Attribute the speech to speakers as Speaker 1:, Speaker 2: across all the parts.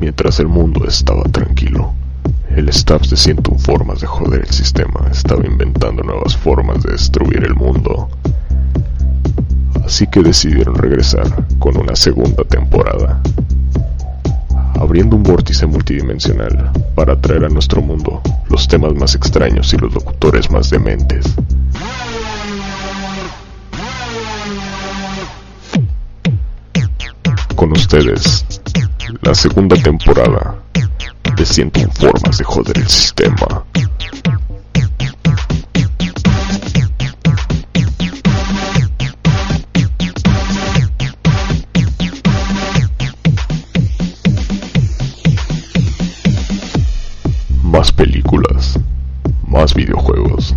Speaker 1: Mientras el mundo estaba tranquilo, el staff de 101 formas de joder el sistema estaba inventando nuevas formas de destruir el mundo. Así que decidieron regresar con una segunda temporada, abriendo un vórtice multidimensional para traer a nuestro mundo los temas más extraños y los locutores más dementes. Con ustedes, la segunda temporada de 101 formas de joder el sistema. Más películas, más videojuegos,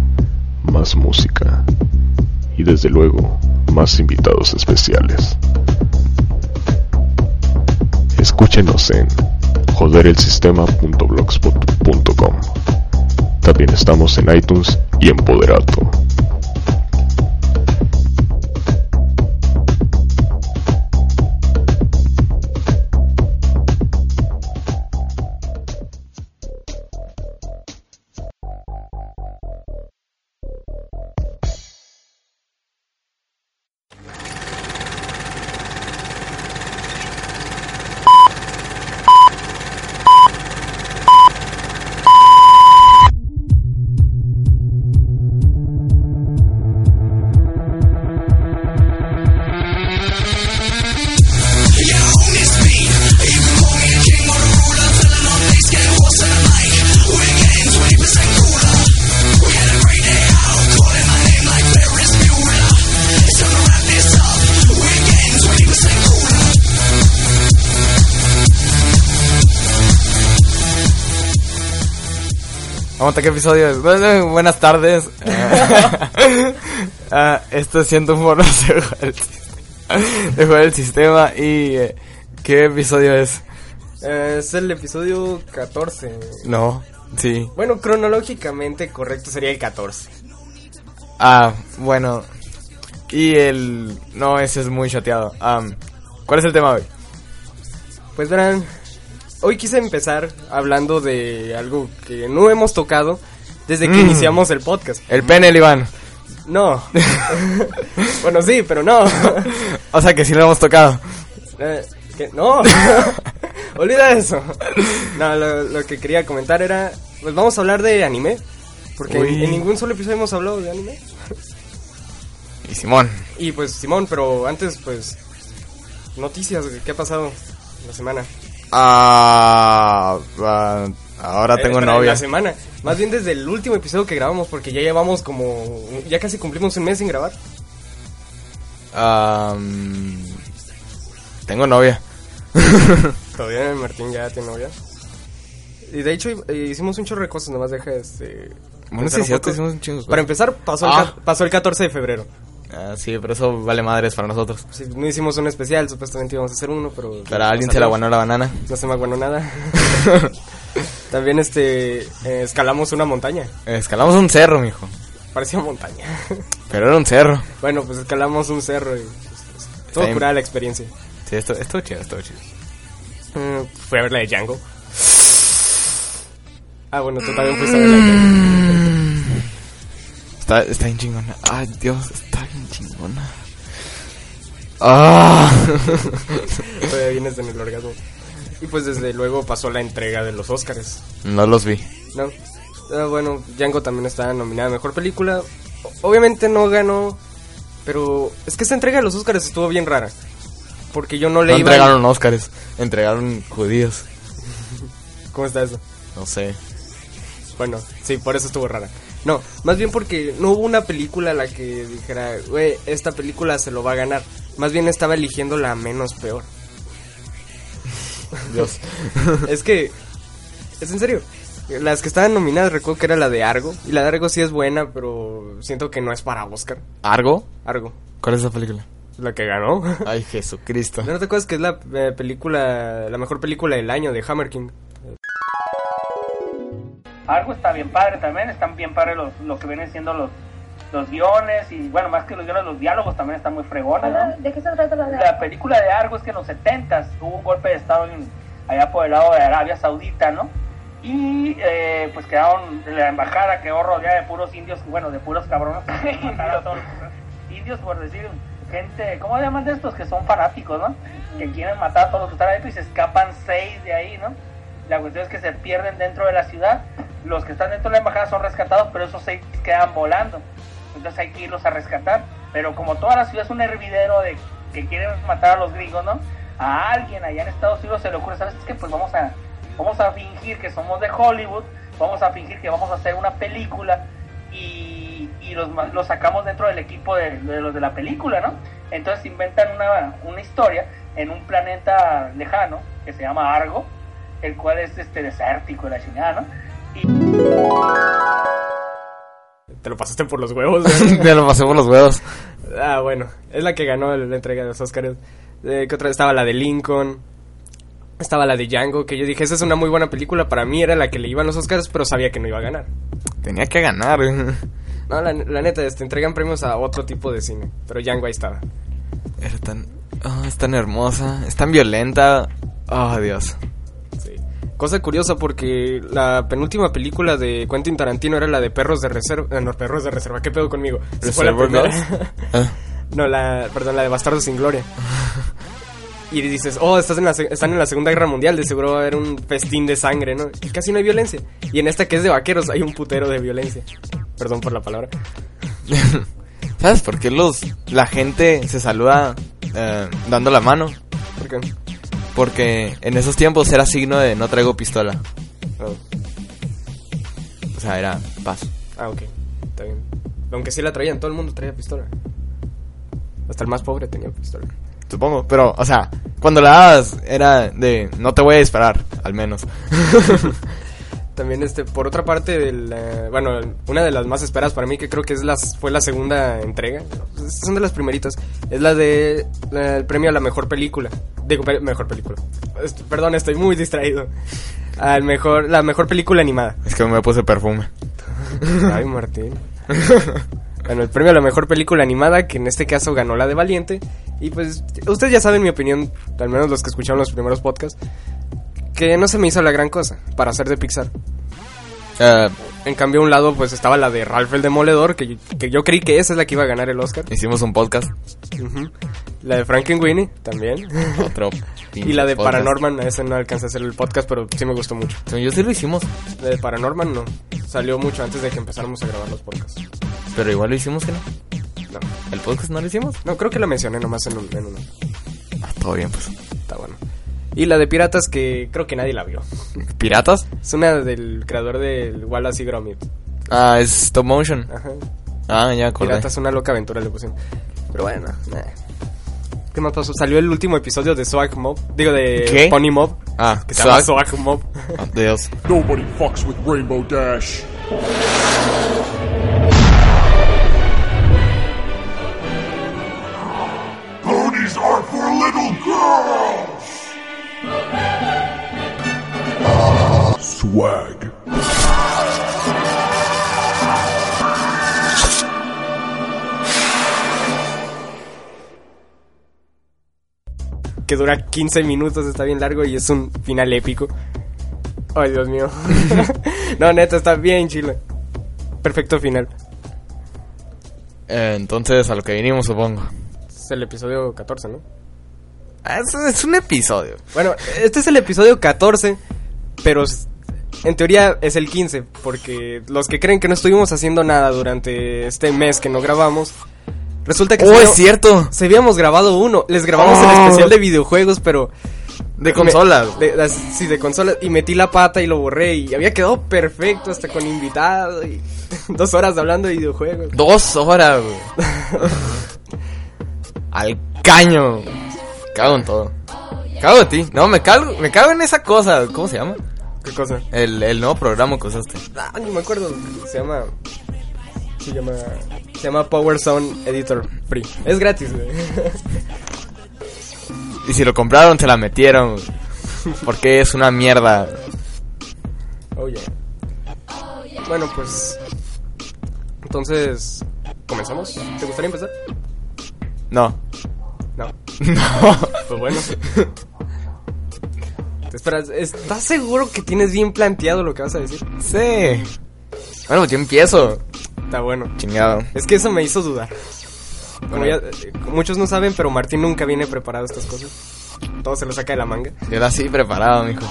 Speaker 1: más música y desde luego más invitados especiales. Escúchenos en joderelsistema.blogspot.com. También estamos en iTunes y en Poderato.
Speaker 2: Vamos a qué episodio es. Bueno, buenas tardes. Ah, esto siento un formas de jugar el sistema. De jugar el sistema y... eh, ¿Qué episodio es?
Speaker 3: Eh, es el episodio 14.
Speaker 2: No, sí.
Speaker 3: Bueno, cronológicamente correcto sería el 14.
Speaker 2: Ah, bueno. Y el... No, ese es muy chateado. Am, ¿Cuál es el tema hoy?
Speaker 3: Pues verán, hoy quise empezar hablando de algo que no hemos tocado desde que
Speaker 2: Mm.
Speaker 3: iniciamos el podcast.
Speaker 2: El pene, el Iván.
Speaker 3: No. bueno, sí, pero no.
Speaker 2: O sea que sí lo hemos tocado.
Speaker 3: Eh. No. Olvida eso. No, lo, lo que quería comentar era, pues vamos a hablar de anime. Porque en, en ningún solo episodio hemos hablado de anime.
Speaker 2: Y Simón.
Speaker 3: Y pues Simón, pero antes pues noticias, ¿qué ha pasado la semana?
Speaker 2: Ah, ah, ahora
Speaker 3: Eh,
Speaker 2: tengo
Speaker 3: espera,
Speaker 2: novia.
Speaker 3: La semana. Más bien desde el último episodio que grabamos, porque ya llevamos como. Ya casi cumplimos un mes sin grabar.
Speaker 2: Tengo novia.
Speaker 3: Todavía Martín ya tiene novia. Y de hecho hicimos un chorro de cosas, nomás deja este.
Speaker 2: Bueno, sí, hicimos un chingo
Speaker 3: Para empezar, pasó, el,
Speaker 2: Ah.
Speaker 3: pasó el 14 de febrero.
Speaker 2: Ah, sí, pero eso vale madres para nosotros.
Speaker 3: Sí, no hicimos un especial, supuestamente íbamos a hacer uno, pero.
Speaker 2: Para
Speaker 3: no
Speaker 2: alguien se la guanó la banana.
Speaker 3: No se me aguanó nada. También este. eh, escalamos una montaña.
Speaker 2: Escalamos un cerro, mijo.
Speaker 3: Parecía montaña.
Speaker 2: Pero era un cerro.
Speaker 3: bueno, pues escalamos un cerro y. pues, pues, todo curada la experiencia.
Speaker 2: Sí, esto, esto chido, esto chido.
Speaker 3: Mm, fui a ver la de Django. Ah, bueno, tú también fuiste a ver la de Django.
Speaker 2: Está, está bien chingona. Ay, Dios, chingona. Ah.
Speaker 3: Todavía vienes en el orgasmo. Y pues desde luego pasó la entrega de los Oscars.
Speaker 2: no los vi.
Speaker 3: ¿No? Ah, bueno, Django también está nominada a Mejor Película. Obviamente no ganó, pero es que esta entrega de los Oscars estuvo bien rara. Porque yo no le
Speaker 2: No
Speaker 3: iba...
Speaker 2: entregaron Óscares, entregaron judíos.
Speaker 3: ¿Cómo está eso?
Speaker 2: No sé.
Speaker 3: Bueno, sí, por eso estuvo rara. No, más bien porque no hubo una película a la que dijera, güey, esta película se lo va a ganar. Más bien estaba eligiendo la menos peor.
Speaker 2: Dios.
Speaker 3: es que, es en serio. Las que estaban nominadas, recuerdo que era la de Argo. Y la de Argo sí es buena, pero siento que no es para Oscar.
Speaker 2: ¿Argo?
Speaker 3: Argo,
Speaker 2: ¿Cuál es esa película?
Speaker 3: la que ganó.
Speaker 2: Ay, Jesucristo.
Speaker 3: ¿No te acuerdas que es la eh, película, la mejor película del año de Hammer King?
Speaker 4: Argo está bien padre también, están bien padre los, lo que vienen siendo los, los guiones y bueno, más que los guiones, los diálogos también están muy fregones, ¿no?
Speaker 5: ¿De qué se trata la de
Speaker 4: La película de Argo es que en los 70 hubo un golpe de estado en, allá por el lado de Arabia Saudita, ¿no? Y eh, pues quedaron, la embajada quedó rodeada de puros indios, bueno, de puros cabrones. indios, por decir, gente, ¿cómo llaman de estos? Que son fanáticos, ¿no? Que quieren matar a todos los que están adentro y se escapan seis de ahí, ¿no? La cuestión es que se pierden dentro de la ciudad. Los que están dentro de la embajada son rescatados, pero esos seis quedan volando. Entonces hay que irlos a rescatar. Pero como toda la ciudad es un hervidero de que quieren matar a los gringos, ¿no? A alguien allá en Estados Unidos se le ocurre, ¿sabes qué? Pues vamos a, vamos a fingir que somos de Hollywood, vamos a fingir que vamos a hacer una película y, y los, los sacamos dentro del equipo de, de los de la película, ¿no? Entonces inventan una, una historia en un planeta lejano que se llama Argo, el cual es este desértico de la chingada, ¿no?
Speaker 3: Te lo pasaste por los huevos.
Speaker 2: Me lo pasé por los huevos.
Speaker 3: ah, bueno. Es la que ganó la entrega de los Oscars. Eh, ¿Qué otra? Estaba la de Lincoln. Estaba la de Django, que yo dije, esa es una muy buena película. Para mí era la que le iban los Oscars, pero sabía que no iba a ganar.
Speaker 2: Tenía que ganar.
Speaker 3: No, la, la neta, este, entregan premios a otro tipo de cine. Pero Django ahí estaba.
Speaker 2: Era tan... ah, es tan hermosa, es tan violenta. Oh, Dios.
Speaker 3: Cosa curiosa porque la penúltima película de Quentin Tarantino era la de Perros de Reserva. eh, no, Perros de Reserva, ¿qué pedo conmigo? Esa fue la.
Speaker 2: Ah.
Speaker 3: no, la, perdón, la de Bastardos sin Gloria. Y dices, oh, estás en la, se- están en la Segunda Guerra Mundial, de seguro va a haber un festín de sangre, ¿no? Y casi no hay violencia. Y en esta que es de vaqueros hay un putero de violencia. Perdón por la palabra.
Speaker 2: ¿Sabes por qué los la gente se saluda eh, dando la mano?
Speaker 3: ¿Por qué?
Speaker 2: Porque en esos tiempos era signo de no traigo pistola.
Speaker 3: Oh.
Speaker 2: O sea, era paz.
Speaker 3: Ah, ok. Está bien. Aunque sí la traían, todo el mundo traía pistola. Hasta el más pobre tenía pistola.
Speaker 2: Supongo, pero, o sea, cuando la dabas era de no te voy a disparar, al menos.
Speaker 3: También, este, por otra parte, del, eh, bueno, una de las más esperadas para mí, que creo que es las, fue la segunda entrega, son de las primeritas, es la de la- el premio a la mejor película. Digo, pe- mejor película. Est- perdón, estoy muy distraído. Al mejor, la mejor película animada.
Speaker 2: es que me puse perfume.
Speaker 3: Ay, Martín. Bueno, el premio a la mejor película animada, que en este caso ganó la de Valiente. Y pues, ustedes ya saben mi opinión, al menos los que escucharon los primeros podcasts, que no se me hizo la gran cosa para ser de Pixar.
Speaker 2: Eh,
Speaker 3: En cambio, a un lado, pues estaba la de Ralph el Demoledor, que, yo- que yo creí que esa es la que iba a ganar el Oscar.
Speaker 2: hicimos un podcast.
Speaker 3: La de Frankenweenie, también.
Speaker 2: Otro.
Speaker 3: y la de
Speaker 2: podcast.
Speaker 3: Paranorman, esa no alcancé a hacer el podcast, pero sí me gustó mucho.
Speaker 2: Yo sí lo hicimos,
Speaker 3: La de Paranorman no. Salió mucho antes de que empezáramos a grabar los podcasts.
Speaker 2: pero igual lo hicimos, ¿que no?
Speaker 3: No.
Speaker 2: ¿El podcast no lo hicimos?
Speaker 3: No, creo que la mencioné nomás en, un, en uno.
Speaker 2: Ah, todo bien, pues.
Speaker 3: Está bueno. Y la de Piratas que creo que nadie la vio.
Speaker 2: ¿Piratas?
Speaker 3: Es una del creador del Wallace y Gromit.
Speaker 2: Ah, es stop motion.
Speaker 3: Ajá.
Speaker 2: Ah, ya acordé.
Speaker 3: Piratas, una loca aventura le pusieron. Pero bueno, nah. ¿Qué más pasó? Salió el último episodio de Swag Mob. Digo, de
Speaker 2: ¿Qué?
Speaker 3: Pony Mob.
Speaker 2: Ah,
Speaker 3: Que se llama
Speaker 2: Swag.
Speaker 3: Swag Mob.
Speaker 2: Ah, Dios.
Speaker 5: Nobody fucks with Rainbow Dash.
Speaker 3: Que dura 15 minutos, está bien largo y es un final épico. Ay, Dios mío. no, neta, está bien chilo. Perfecto final.
Speaker 2: Eh, entonces, a lo que vinimos, supongo.
Speaker 3: Es el episodio 14, ¿no?
Speaker 2: Ah, Es, es un episodio.
Speaker 3: Bueno, este es el episodio 14, pero en teoría es el 15, porque los que creen que no estuvimos haciendo nada durante este mes que no grabamos, resulta que
Speaker 2: ¡Oh,
Speaker 3: se
Speaker 2: es cierto!
Speaker 3: se habíamos grabado uno. Les grabamos
Speaker 2: Oh.
Speaker 3: el especial de videojuegos, pero...
Speaker 2: De consolas.
Speaker 3: Me- de- las- sí, de consolas. Y metí la pata y lo borré. Y había quedado perfecto, hasta con invitado. Y dos horas hablando de videojuegos.
Speaker 2: Dos horas, güey. Al caño. Cago en todo. Cago en ti. No, me cago, me cago en esa cosa. ¿Cómo se llama?
Speaker 3: ¿Qué cosa?
Speaker 2: El, el nuevo programa que usaste.
Speaker 3: Ah, ni me acuerdo. Se llama. Se llama. Se llama Power Sound Editor Free. Es gratis, güey.
Speaker 2: Y si lo compraron, se la metieron. Porque es una mierda.
Speaker 3: Oh, yeah. Bueno, pues. Entonces. ¿Comenzamos? ¿Te gustaría empezar?
Speaker 2: No.
Speaker 3: No.
Speaker 2: No.
Speaker 3: Pues bueno. Espera, ¿estás seguro que tienes bien planteado lo que vas a decir?
Speaker 2: Sí. Bueno, yo empiezo.
Speaker 3: Está bueno.
Speaker 2: Chingado.
Speaker 3: Es que eso me hizo dudar. Como ya, eh, muchos no saben, pero Martín nunca viene preparado a estas cosas. Todo se lo saca de la manga.
Speaker 2: Yo era así preparado, mijo.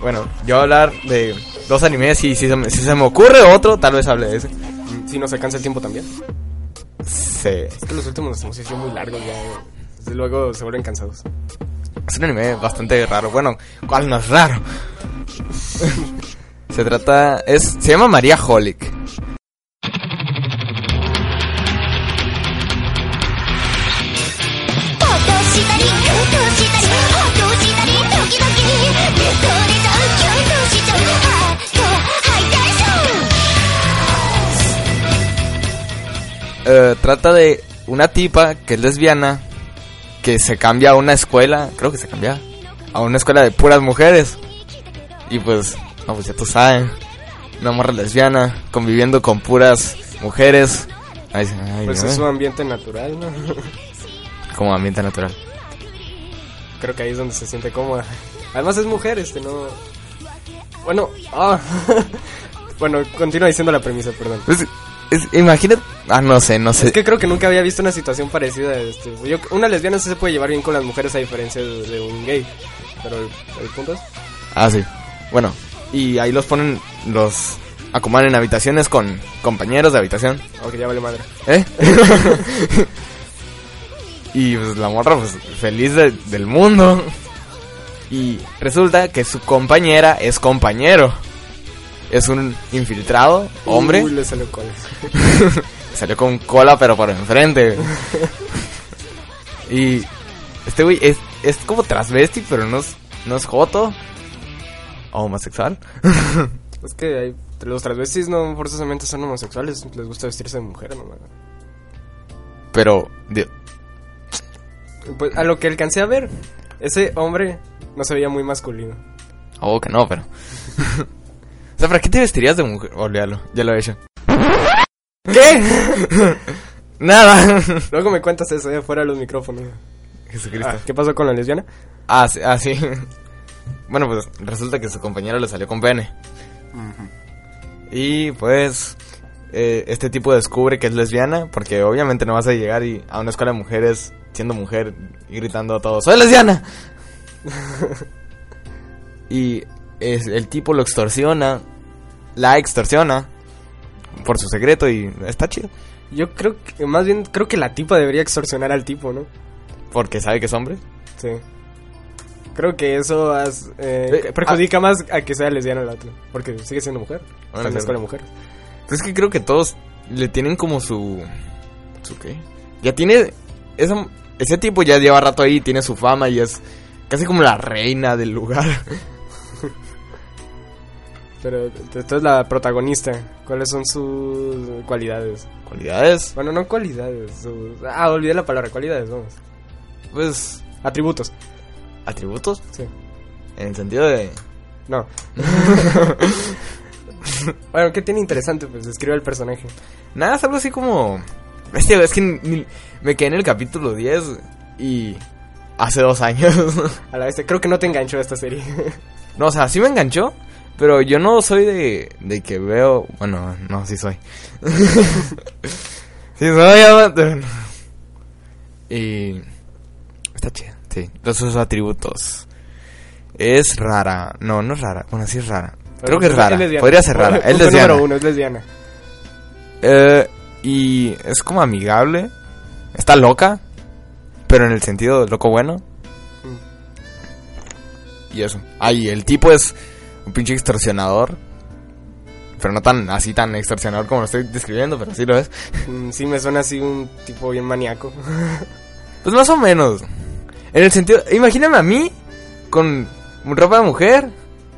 Speaker 2: bueno, yo voy a hablar de dos animes y si se, me, si se me ocurre otro, tal vez hable de ese.
Speaker 3: Si no se cansa el tiempo también.
Speaker 2: Sí.
Speaker 3: Es que los últimos nos hemos hecho muy largos ya. Desde luego se vuelven cansados.
Speaker 2: Es un anime bastante raro. Bueno, ¿cuál no es raro? se trata. Es, se llama María Holic. Eh, trata de una tipa que es lesbiana que se cambia a una escuela, creo que se cambia a una escuela de puras mujeres. Y pues, no, pues ya tú sabes, una morra lesbiana conviviendo con puras mujeres. Ay, ay,
Speaker 3: Pues es su ambiente natural, ¿no?
Speaker 2: como ambiente natural.
Speaker 3: Creo que ahí es donde se siente cómoda. Además es mujer, este, no... Bueno, ah... bueno, continúa diciendo la premisa, perdón.
Speaker 2: Pues, es, imagínate, ah, no sé, no sé.
Speaker 3: Es que creo que nunca había visto una situación parecida. Este, yo, una lesbiana sí se puede llevar bien con las mujeres a diferencia de, de un gay. Pero el, el punto es...
Speaker 2: Ah, sí. Bueno, y ahí los ponen, los acomodan en habitaciones con compañeros de habitación.
Speaker 3: Aunque ya vale madre.
Speaker 2: ¿Eh? y pues la morra, pues feliz de- del mundo. Y resulta que su compañera es compañero. Es un infiltrado, hombre.
Speaker 3: Uy, le salió cola.
Speaker 2: Salió con cola, pero por enfrente. y este güey es, es como transvesti, pero no es, no es joto. O homosexual.
Speaker 3: Es que hay, los transvestis no forzosamente son homosexuales. Les gusta vestirse de mujer, ¿no?
Speaker 2: pero, di-
Speaker 3: Pues a lo que alcancé a ver, ese hombre no se veía muy masculino.
Speaker 2: oh, que no, pero. Sea, ¿para qué te vestirías de mujer? Olvídalo, ya lo he hecho. ¿Qué? Nada.
Speaker 3: Luego me cuentas eso, ya fuera de los micrófonos.
Speaker 2: Jesucristo.
Speaker 3: Ah, ¿Qué pasó con la lesbiana?
Speaker 2: Ah, sí, ah, sí. Bueno, pues resulta que su compañero le salió con pene. Y pues eh, este tipo descubre que es lesbiana porque obviamente no vas a llegar y, a una escuela de mujeres siendo mujer y gritando a todos, ¡Soy lesbiana! y es, el tipo lo extorsiona, la extorsiona por su secreto y está chido.
Speaker 3: Yo creo que, más bien, creo que la tipa debería extorsionar al tipo, ¿no?
Speaker 2: Porque sabe que es hombre.
Speaker 3: Sí. Creo que eso has- eh,
Speaker 2: Eh,
Speaker 3: perjudica más a que sea lesbiana el otro. Porque sigue siendo mujer.
Speaker 2: Bueno,
Speaker 3: Está en
Speaker 2: es
Speaker 3: la mujeres.
Speaker 2: Pues es que creo que todos le tienen como su... ¿Su qué? Ya tiene... Esa, ese tipo ya lleva rato ahí, tiene su fama y es casi como la reina del lugar.
Speaker 3: Pero entonces la protagonista, ¿cuáles son sus cualidades?
Speaker 2: ¿Cualidades?
Speaker 3: Bueno, no cualidades. sus- Ah, olvidé la palabra, cualidades, vamos.
Speaker 2: Pues...
Speaker 3: Atributos,
Speaker 2: ¿Atributos?
Speaker 3: sí.
Speaker 2: En el sentido de...
Speaker 3: No. bueno, ¿qué tiene interesante? Pues describe el personaje.
Speaker 2: Nada, es algo así como... Bestia, es que ni- me quedé en el capítulo 10 y... Hace dos años.
Speaker 3: A la vez, creo que no te enganchó esta serie.
Speaker 2: no, o sea, sí me enganchó, pero yo no soy de, de que veo... Bueno, no, sí soy. sí soy, amante. Y... Está chida, sí. Los sus atributos. Es rara. No, no es rara. Bueno, sí es rara. Creo que es rara. Podría ser rara. Es
Speaker 3: Punto
Speaker 2: lesbiana.
Speaker 3: número uno, es lesbiana.
Speaker 2: Eh, y es como amigable. Está loca. Pero en el sentido de loco bueno. Y eso. Ay, el tipo es un pinche extorsionador. Pero no tan así tan extorsionador como lo estoy describiendo, pero sí lo es.
Speaker 3: Mm, Sí, me suena así un tipo bien maníaco.
Speaker 2: Pues más o menos. En el sentido. Imagíname a mí con ropa de mujer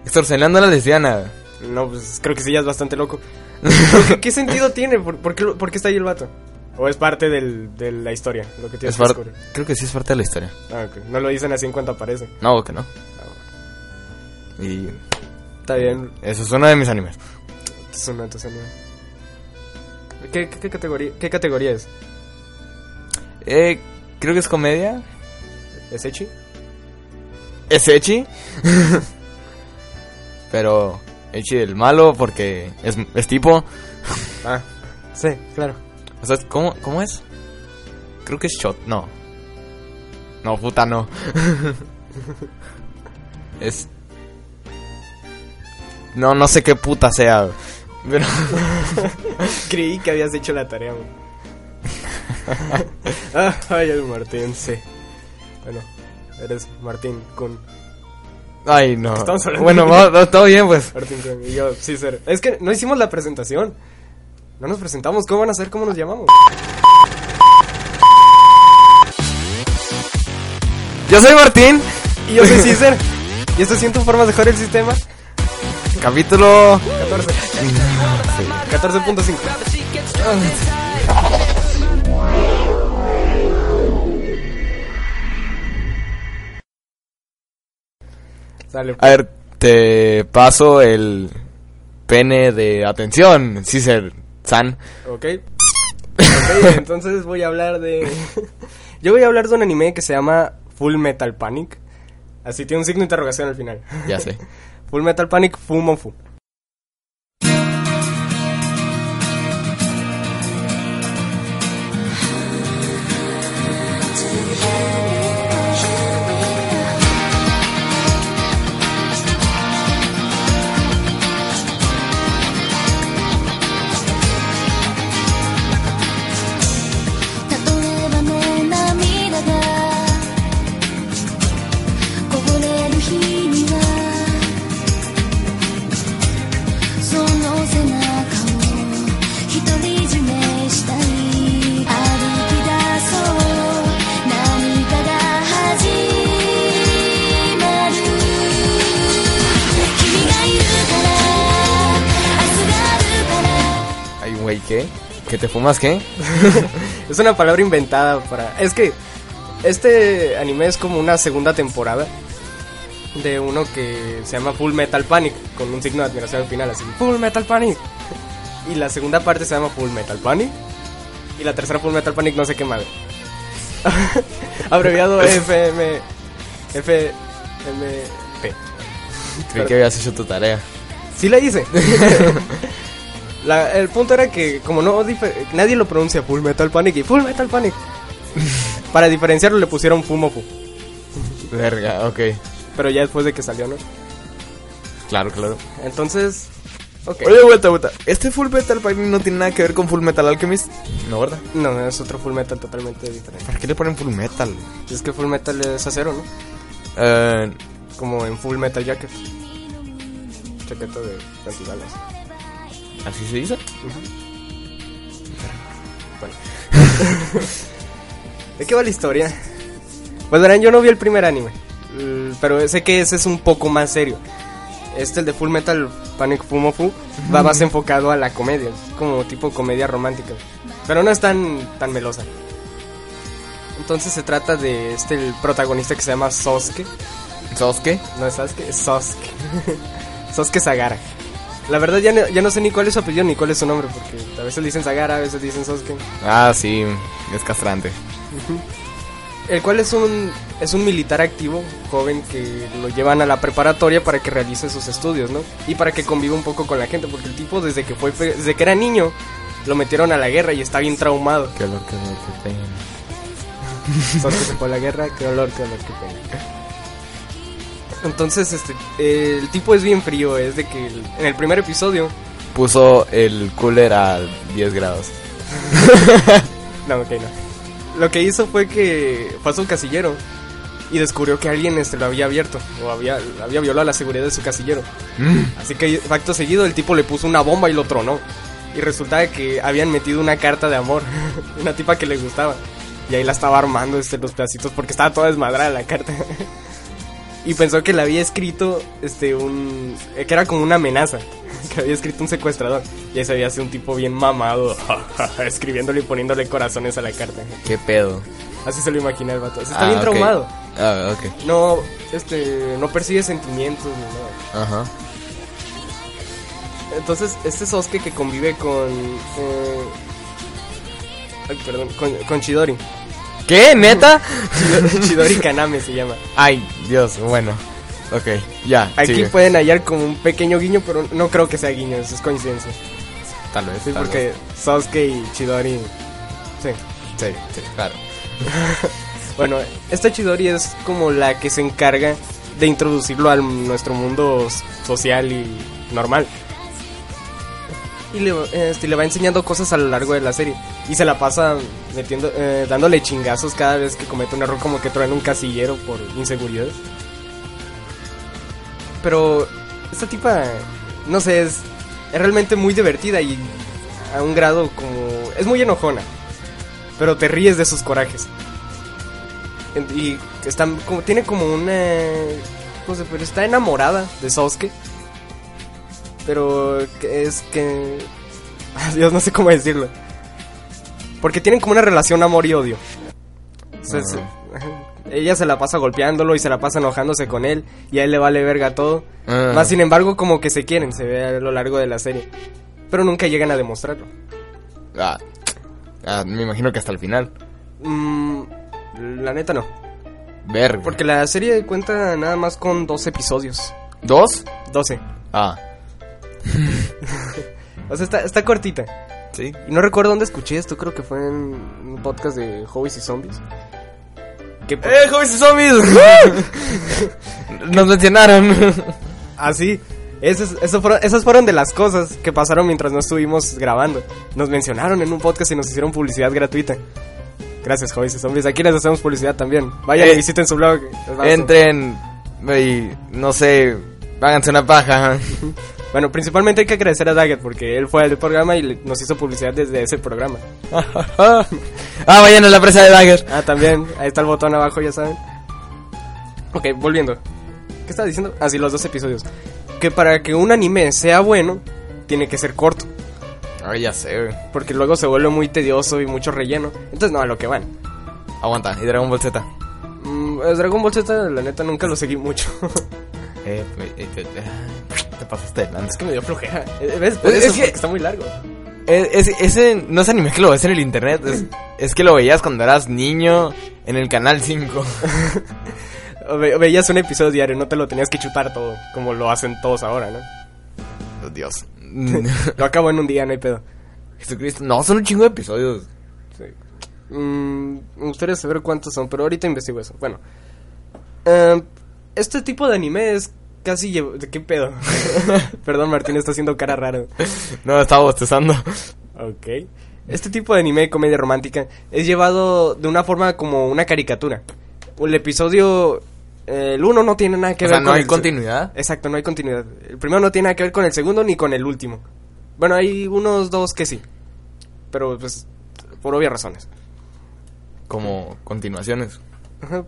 Speaker 2: extorsionando a la lesbiana.
Speaker 3: No, pues creo que sí, ya es bastante loco. ¿Qué sentido tiene? ¿Por, por qué, por qué está ahí el vato? ¿O es parte del, de la historia? Lo que tienes
Speaker 2: Es
Speaker 3: que?
Speaker 2: Creo que sí es parte de la historia.
Speaker 3: Ah. No lo dicen así en cuanto aparece.
Speaker 2: No, que no. Y
Speaker 3: Está bien.
Speaker 2: eso es uno de mis animes.
Speaker 3: Es una entonces, no. ¿Qué, qué, qué categoría, ¿Qué categoría es?
Speaker 2: Eh, creo que es comedia.
Speaker 3: ¿Es Echi?
Speaker 2: es Echi. Pero Echi el malo porque es, es tipo.
Speaker 3: Ah, sí, claro.
Speaker 2: O sea, ¿cómo, ¿cómo es? Creo que es Shot. No. No, puta, no. es. No, no sé qué puta sea. Pero.
Speaker 3: Creí que habías hecho la tarea, ah, ay, el Martín, sí. Bueno, eres Martín con
Speaker 2: Ay, no.
Speaker 3: Estamos hablando
Speaker 2: Bueno,
Speaker 3: de-
Speaker 2: todo bien, pues.
Speaker 3: Martín con y yo, sí, ser. Es que no hicimos la presentación. No nos presentamos. ¿Cómo van a saber cómo nos llamamos?
Speaker 2: Yo soy Martín.
Speaker 3: Y yo soy Cicer. Y esto siento formas de joder el sistema.
Speaker 2: Capítulo.
Speaker 3: 14. 14.5. Sale.
Speaker 2: A ver, te paso el pene de atención, Cicer San.
Speaker 3: Ok. Ok, entonces voy a hablar de. Yo voy a hablar de un anime que se llama Full Metal Panic. Así tiene un signo de interrogación al final.
Speaker 2: Ya sé.
Speaker 3: Full Metal Panic Fumofu.
Speaker 6: 「例
Speaker 2: ¿Que te fumas qué?
Speaker 3: Es una palabra inventada para. Es que este anime es como una segunda temporada de uno que se llama Full Metal Panic, con un signo de admiración al final, así: Full Metal Panic. Y la segunda parte se llama Full Metal Panic. Y la tercera Full Metal Panic, no sé qué madre. Abreviado FM. FMP.
Speaker 2: Creí que habías hecho tu tarea.
Speaker 3: Sí la hice. La- el punto era que como no nadie lo pronuncia Full Metal Panic y Full Metal Panic. Para diferenciarlo le pusieron Fumofu.
Speaker 2: Verga, ok.
Speaker 3: Pero ya después de que salió, ¿no?
Speaker 2: Claro, claro.
Speaker 3: Entonces.
Speaker 2: Oye, vuelta, vuelta. ¿Este Full Metal Panic no tiene nada que ver con Full Metal Alchemist? No, ¿verdad?
Speaker 3: No, es otro Full Metal totalmente diferente.
Speaker 2: ¿Para qué le ponen Full Metal?
Speaker 3: Es que Full Metal es acero, ¿no?
Speaker 2: Eh,
Speaker 3: Como en Full Metal Jacket. Chaqueta de antibalas.
Speaker 2: ¿Así se dice?
Speaker 3: Bueno. ¿De qué va la historia? Pues verán, yo no vi el primer anime. Mm, Pero sé que ese es un poco más serio. Este, el de Full Metal Panic Fumofu, va más enfocado a la comedia. Es como tipo comedia romántica. Pero no es tan, tan melosa. Entonces se trata de este, el protagonista que se llama Sosuke.
Speaker 2: ¿Sosuke?
Speaker 3: No es Sasuke, es Sosuke. Sosuke Sagara. La verdad ya no, ya no sé ni cuál es su apellido ni cuál es su nombre, porque a veces dicen Sagara, a veces dicen Sosuke.
Speaker 2: Ah, sí, es castrante.
Speaker 3: El cual es un, es un militar activo, joven, que lo llevan a la preparatoria para que realice sus estudios, ¿no? Y para que conviva un poco con la gente, porque el tipo desde que fue desde que era niño lo metieron a la guerra y está bien traumado.
Speaker 2: Qué olor, qué olor, qué pena.
Speaker 3: Sasuke se fue a la guerra, qué dolor, qué dolor, qué pena. Entonces, este, eh, el tipo es bien frío, es de que el- en el primer episodio,
Speaker 2: Puso el cooler a 10 grados.
Speaker 3: no, ok, no. Lo que hizo fue que fue a su casillero y descubrió que alguien este, lo había abierto o había, había violado la seguridad de su casillero. Así que acto seguido el tipo le puso una bomba y lo tronó. Y resultaba que habían metido una carta de amor, una tipa que le gustaba. Y ahí la estaba armando este, los pedacitos porque estaba toda desmadrada la carta. y pensó que la había escrito este un eh, que era como una amenaza, que había escrito un secuestrador. Y ese había sido un tipo bien mamado, escribiéndole y poniéndole corazones a la carta.
Speaker 2: Qué pedo.
Speaker 3: Así se lo imagina el vato. O sea, está
Speaker 2: Ah,
Speaker 3: bien
Speaker 2: ok.
Speaker 3: traumado.
Speaker 2: Ah, ok.
Speaker 3: No, este, no persigue sentimientos ni nada.
Speaker 2: Ajá.
Speaker 3: Entonces, este Sosuke que convive con. eh, ay, perdón, con, con Chidori.
Speaker 2: ¿Qué? ¿Neta?
Speaker 3: Chidori, Kaname se llama.
Speaker 2: Ay, Dios, bueno. Ok, ya.
Speaker 3: Aquí
Speaker 2: sigue.
Speaker 3: pueden hallar como un pequeño guiño, pero no creo que sea guiño, eso es coincidencia.
Speaker 2: Tal vez.
Speaker 3: Sí,
Speaker 2: tal
Speaker 3: porque
Speaker 2: vez.
Speaker 3: Sasuke y Chidori. Sí.
Speaker 2: Sí, sí, claro.
Speaker 3: Bueno, esta Chidori es como la que se encarga de introducirlo a nuestro mundo social y normal. Y le, este, le va enseñando cosas a lo largo de la serie. Y se la pasa metiendo, eh, dándole chingazos cada vez que comete un error, como que truena un casillero por inseguridad. Pero esta tipa, no sé, es, es realmente muy divertida y a un grado como... Es muy enojona, pero te ríes de sus corajes. Y está como, tiene como una... ¿Cómo se puede? Está enamorada de Sasuke. Pero es que... Dios, no sé cómo decirlo. Porque tienen como una relación amor y odio. O sea, se- ajá. ella se la pasa golpeándolo y se la pasa enojándose con él. Y a él le vale verga todo.
Speaker 2: Ah.
Speaker 3: Más sin embargo, como que se quieren, se ve a lo largo de la serie. Pero nunca llegan a demostrarlo.
Speaker 2: Ah, ah, me imagino que hasta el final.
Speaker 3: Mm, la neta no.
Speaker 2: Ver.
Speaker 3: Porque la serie cuenta nada más con dos episodios.
Speaker 2: ¿Dos?
Speaker 3: 12.
Speaker 2: Ah,
Speaker 3: O sea, está, está cortita.
Speaker 2: sí.
Speaker 3: Y no recuerdo dónde escuché esto, creo que fue en un podcast de Hobbies y Zombies. Por-
Speaker 2: ¡Eh, jóvenes zombies! Nos mencionaron.
Speaker 3: Ah, sí. Esas, fueron, esas fueron de las cosas que pasaron mientras no estuvimos grabando. Nos mencionaron en un podcast y nos hicieron publicidad gratuita. Gracias, Hobbies y Zombies. Aquí les hacemos publicidad también. Vayan
Speaker 2: Eh,
Speaker 3: y visiten su blog.
Speaker 2: Entren y no sé, háganse una paja.
Speaker 3: Bueno, principalmente hay que agradecer a Daggett porque él fue al programa y nos hizo publicidad desde ese programa.
Speaker 2: ah, vayan a la presa de Dagger.
Speaker 3: Ah, también, ahí está el botón abajo, ya saben. Ok, volviendo. ¿Qué estaba diciendo? Ah, sí, los dos episodios. Que para que un anime sea bueno, tiene que ser corto.
Speaker 2: Ay, ya sé, güey.
Speaker 3: Porque luego se vuelve muy tedioso y mucho relleno. Entonces, no, a lo que van.
Speaker 2: Aguanta, y Dragon Ball Z.
Speaker 3: Mm, Dragon Ball Z, la neta, nunca lo seguí mucho.
Speaker 2: Eh, eh, eh, eh, te pasaste de
Speaker 3: es que me dio flojera. Eh, ¿Ves? Por
Speaker 2: Es
Speaker 3: eso,
Speaker 2: que-
Speaker 3: está muy largo.
Speaker 2: Eh, es- ese no es anime que lo ves en el internet, es, es que lo veías cuando eras niño en el canal 5.
Speaker 3: O ve- veías un episodio diario, no te lo tenías que chutar todo, como lo hacen todos ahora, ¿no?
Speaker 2: Oh, Dios.
Speaker 3: Lo acabo en un día, no hay pedo.
Speaker 2: Jesucristo. No, son un chingo de episodios.
Speaker 3: Mm, me gustaría saber cuántos son, pero ahorita investigo eso. Bueno, Em, este tipo de anime es casi. llev- ¿De qué pedo? Perdón, Martín, está haciendo cara rara.
Speaker 2: No, estaba bostezando.
Speaker 3: Ok. Este tipo de anime, comedia romántica, es llevado de una forma como una caricatura. El episodio. eh, el uno no tiene nada que
Speaker 2: O
Speaker 3: ver
Speaker 2: sea, no
Speaker 3: con
Speaker 2: hay
Speaker 3: el-
Speaker 2: continuidad.
Speaker 3: Exacto, no hay continuidad. El primero no tiene nada que ver con el segundo ni con el último. Bueno, hay unos dos que sí. Pero pues, por obvias razones.
Speaker 2: Como continuaciones.
Speaker 3: Ajá,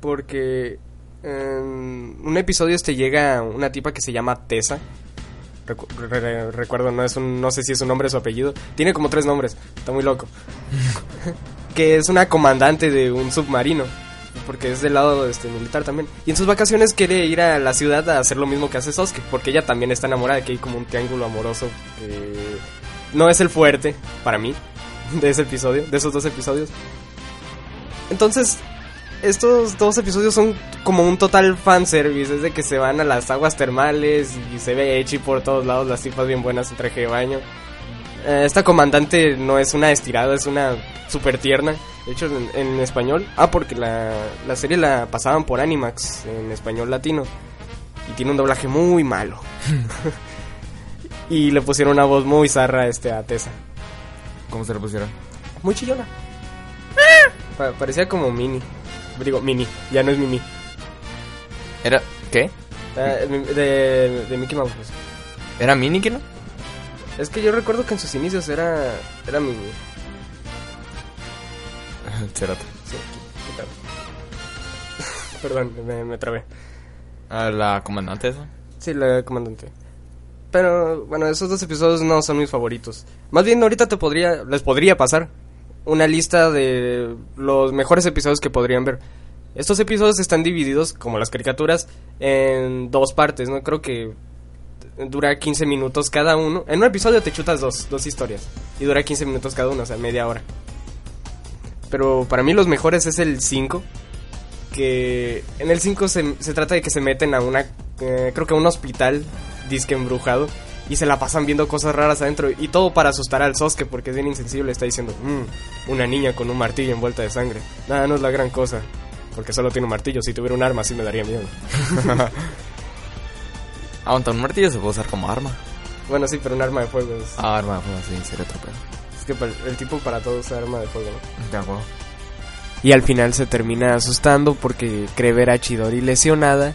Speaker 3: porque en un episodio este llega una tipa que se llama Tessa. Recu- re- re- recuerdo, no, es un, no sé si es un nombre o su apellido. Tiene como tres nombres, está muy loco. que es una comandante de un submarino. Porque es del lado este, militar también. Y en sus vacaciones quiere ir a la ciudad a hacer lo mismo que hace Sosuke. Porque ella también está enamorada, que hay como un triángulo amoroso. Que no es el fuerte, para mí, de ese episodio, de esos dos episodios. Entonces, estos dos episodios son como un total fanservice. Es de que se van a las aguas termales y se ve Echi por todos lados, las tipas bien buenas en traje de baño. Eh, esta comandante no es una estirada, es una super tierna. De hecho, en, en español. Ah, porque la, la serie la pasaban por Animax en español latino. Y tiene un doblaje muy malo. y le pusieron una voz muy zarra este, a Tessa.
Speaker 2: ¿Cómo se le pusieron?
Speaker 3: Muy chillona. Pa- parecía como Mini. Digo, Mini, ya no es Mimi.
Speaker 2: ¿Era qué?
Speaker 3: Eh, mi- de, de Mickey Mouse.
Speaker 2: ¿Era Mini que no?
Speaker 3: Es que yo recuerdo que en sus inicios era, era Mimi.
Speaker 2: Cerote.
Speaker 3: Sí, qué. Perdón, me, me trabé.
Speaker 2: ¿A la comandante esa?
Speaker 3: Sí, la comandante. Pero bueno, esos dos episodios no son mis favoritos. Más bien ahorita te podría, les podría pasar una lista de los mejores episodios que podrían ver. Estos episodios están divididos, como las caricaturas, en dos partes, ¿no? Creo que dura 15 minutos cada uno. En un episodio te chutas dos, dos historias. Y dura 15 minutos cada uno, o sea, media hora. pero para mí los mejores es el 5. Que en el 5 se, se trata de que se meten a una, eh, creo que a un hospital, disque embrujado, y se la pasan viendo cosas raras adentro. Y todo para asustar al Sosuke, porque es bien insensible. Está diciendo, "Mm, una niña con un martillo envuelta de sangre. Nada, no es la gran cosa. Porque solo tiene un martillo. Si tuviera un arma, sí me daría miedo.
Speaker 2: Aunque un martillo se puede usar como arma.
Speaker 3: bueno, sí, pero un arma de fuego es.
Speaker 2: Ah, arma, pues sí, sería otro pedo.
Speaker 3: Es que el tipo para todo usa arma de fuego, ¿no?
Speaker 2: De acuerdo.
Speaker 3: Y al final se termina asustando porque cree ver a Chidori lesionada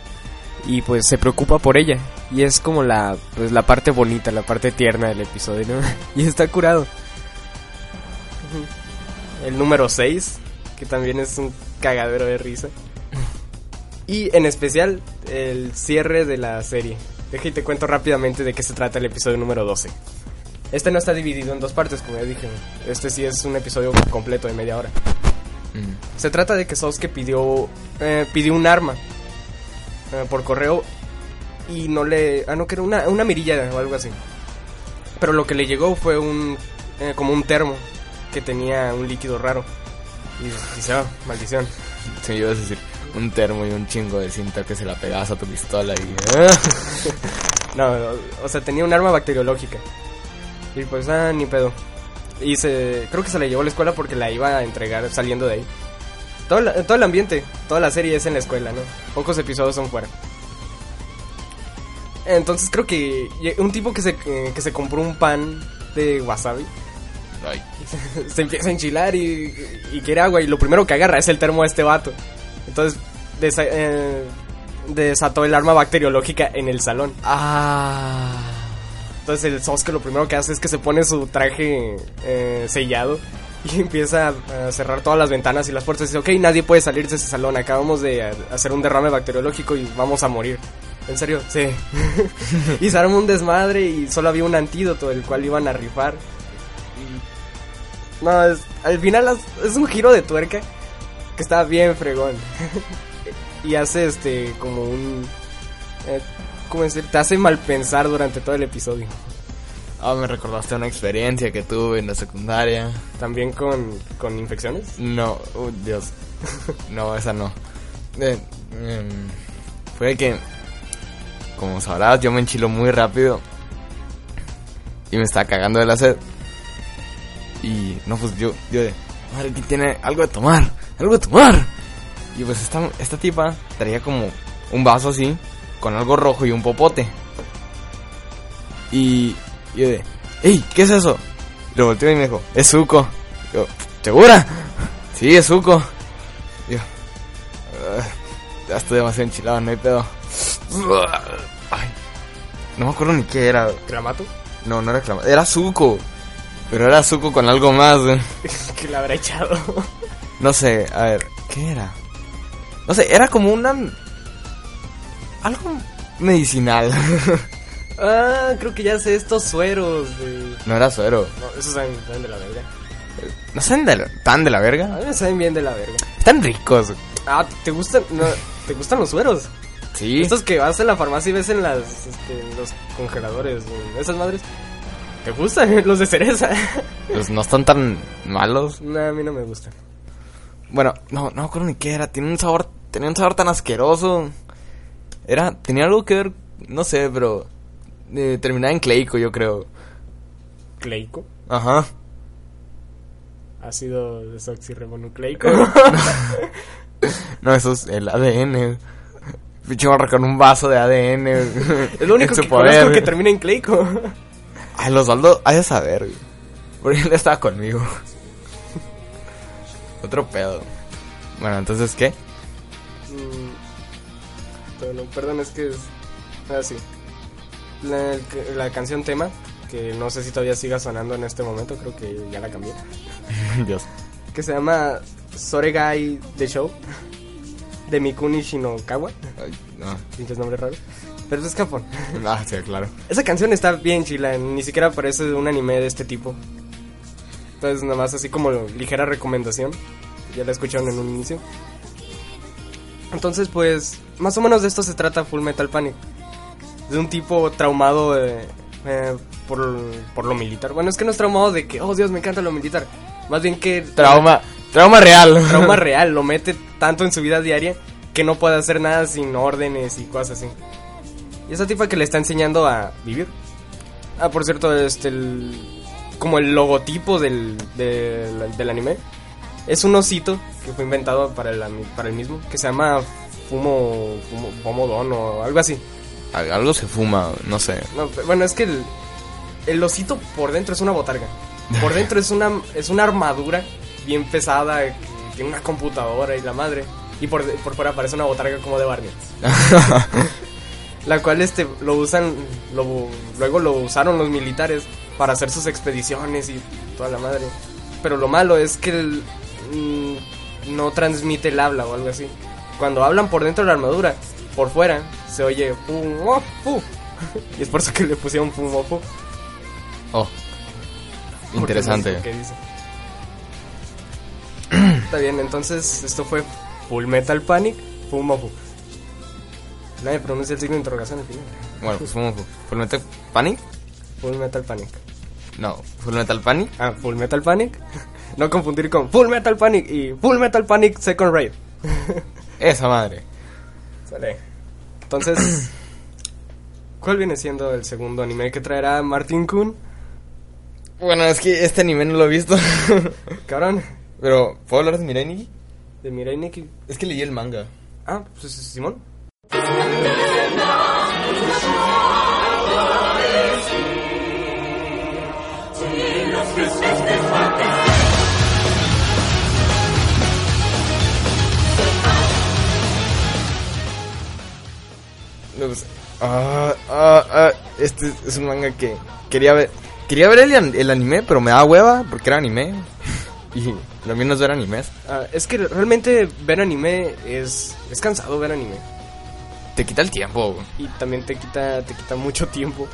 Speaker 3: y pues se preocupa por ella. Y es como la, pues, la parte bonita, la parte tierna del episodio, ¿no? y está curado. El número 6, que también es un cagadero de risa. Y en especial el cierre de la serie. Deja y te cuento rápidamente de qué se trata el episodio número 12. Este no está dividido en dos partes, como ya dije. Este sí es un episodio completo de media hora.
Speaker 2: Mm.
Speaker 3: Se trata de que Sasuke pidió, eh, pidió un arma eh, por correo y no le... Ah, no, que era una, una mirilla o algo así. Pero lo que le llegó fue un... eh, como un termo que tenía un líquido raro. Y dice, ah, maldición.
Speaker 2: Sí, ibas a decir un termo y un chingo de cinta que se la pegabas a tu pistola y...
Speaker 3: No, o, o sea, tenía un arma bacteriológica. Y pues, ah, ni pedo. Y se, creo que se la llevó a la escuela porque la iba a entregar saliendo de ahí. Todo, la- todo el ambiente, toda la serie es en la escuela, ¿no? Pocos episodios son fuera. Entonces creo que un tipo que se, eh, que se compró un pan de wasabi
Speaker 2: Ay,
Speaker 3: se empieza a enchilar y, y quiere agua y lo primero que agarra es el termo de este vato. Entonces desa- eh, desató el arma bacteriológica en el salón.
Speaker 2: Ah.
Speaker 3: Entonces el Sasuke lo primero que hace es que se pone su traje eh, sellado y empieza a, cerrar todas las ventanas y las puertas. Y dice, ok, nadie puede salir de ese salón. Acabamos de hacer un derrame bacteriológico y vamos a morir. ¿En serio? Sí. y se arma un desmadre y solo había un antídoto el cual iban a rifar. Y- No, es- al final es, es un giro de tuerca que está bien fregón. y hace este como un... eh, ¿Cómo decir? Te hace mal pensar durante todo el episodio.
Speaker 2: Ah, me recordaste una experiencia que tuve en la secundaria.
Speaker 3: También con, con infecciones.
Speaker 2: No, oh, Dios. No, esa no. Eh, em, fue que, como sabrás, yo me enchilo muy rápido. Y me estaba cagando de la sed. Y, no, pues yo, yo de, madre, que tiene algo de tomar, algo de tomar. Y pues esta, esta tipa traía como un vaso así, con algo rojo y un popote. Y yo de, ¡Ey! ¿Qué es eso? Lo volteó y me dijo, es suco. Yo, ¿segura? Sí, es suco. Yo, "Ah, ya estoy demasiado enchilado, no hay pedo. Ay, no me acuerdo ni qué era.
Speaker 3: Clamato.
Speaker 2: No, no era clama, era suco. Pero era suco con algo más, güey.
Speaker 3: que le habrá echado.
Speaker 2: No sé, a ver, ¿qué era? No sé, era como una... Algo medicinal.
Speaker 3: ah, creo que ya sé estos sueros. De...
Speaker 2: no era suero.
Speaker 3: No, esos saben, saben de la verga.
Speaker 2: ¿No saben de la- tan de la
Speaker 3: A
Speaker 2: verga?
Speaker 3: mí me saben bien de la verga.
Speaker 2: Están ricos.
Speaker 3: Ah, ¿te gustan? No, ¿Te gustan los sueros?
Speaker 2: Sí.
Speaker 3: Estos que vas a la farmacia y ves en las, este, en los congeladores, en esas madres. ¿Te gustan los de cereza?
Speaker 2: Pues no están tan malos.
Speaker 3: no, a mí no me gustan.
Speaker 2: Bueno, no, no me acuerdo ni qué era. Tiene un sabor, tenía un sabor tan asqueroso. Era, tenía algo que ver, no sé, pero eh, terminaba en cleico, yo creo.
Speaker 3: ¿Cleico?
Speaker 2: Ajá.
Speaker 3: Ácido desoxirribonucleico.
Speaker 2: No, eso es el ADN. Pinche con un vaso de ADN.
Speaker 3: es lo único que conozco
Speaker 2: poder.
Speaker 3: que termina en cleico.
Speaker 2: Ay, los Osvaldo, hay de saber, güey. Porque él estaba conmigo. Otro pedo. Bueno, entonces, ¿qué?
Speaker 3: Mm, perdón, es que es así. La, la canción tema, que no sé si todavía siga sonando en este momento, creo que ya la cambié.
Speaker 2: Dios.
Speaker 3: Que se llama Soregai The Show, de Mikuni Shinokawa.
Speaker 2: Ay, no.
Speaker 3: Pinches nombres raros. Pero es Japón.
Speaker 2: Ah, sí, claro.
Speaker 3: Esa canción está bien chila, ni siquiera parece un anime de este tipo. Entonces, nada más así como ligera recomendación. Ya la escucharon en un inicio. Entonces, pues, más o menos de esto se trata Full Metal Panic. De un tipo traumado eh, eh, por, por lo militar. Bueno, es que no es traumado de que, oh Dios, me encanta lo militar. Más bien que...
Speaker 2: Trauma Trauma real.
Speaker 3: trauma real, lo mete tanto en su vida diaria que no puede hacer nada sin órdenes y cosas así. Y esa tipa que le está enseñando a vivir. Ah, por cierto, este el, como el logotipo del, del, del anime es un osito que fue inventado para el, para el mismo, que se llama Fumo, Fumo Pomodon o algo así.
Speaker 2: Al- Algo se fuma, no sé.
Speaker 3: No, bueno, es que el, el osito por dentro es una botarga. Por dentro es una, es una armadura bien pesada, que tiene una computadora y la madre. Y por, por fuera parece una botarga como de Barney. La cual este lo usan, lo- luego lo usaron los militares para hacer sus expediciones y toda la madre. Pero lo malo es que el- mm, no transmite el habla o algo así. Cuando hablan por dentro de la armadura, por fuera se oye pum, oh. Y es por eso que le pusieron pum, oh.
Speaker 2: Oh. Interesante.
Speaker 3: qué dice. Está bien, entonces esto fue Full Metal Panic, pum, oh. Nadie pronuncia el signo de interrogación al final.
Speaker 2: Bueno, pues fumo Full Metal Panic.
Speaker 3: Full Metal Panic.
Speaker 2: No, Full Metal Panic.
Speaker 3: Ah, Full Metal Panic. No confundir con Full Metal Panic y Full Metal Panic Second Raid.
Speaker 2: Esa madre.
Speaker 3: Sale. Entonces, ¿cuál viene siendo el segundo anime que traerá Martin Kun?
Speaker 2: Bueno, es que este anime no lo he visto.
Speaker 3: Cabrón,
Speaker 2: Pero, ¿puedo hablar de Mirai Nikki?
Speaker 3: de Mirai Nikki.
Speaker 2: Es que leí el manga.
Speaker 3: Ah, pues es Simón.
Speaker 2: Pues, ah, ah, ah, este es un manga que quería ver. Quería ver el, an- el anime, pero me da hueva porque era anime. Y lo mío no es ver animes.
Speaker 3: Es que realmente ver anime es, es cansado ver anime.
Speaker 2: Te quita el tiempo.
Speaker 3: y también te quita te quita mucho tiempo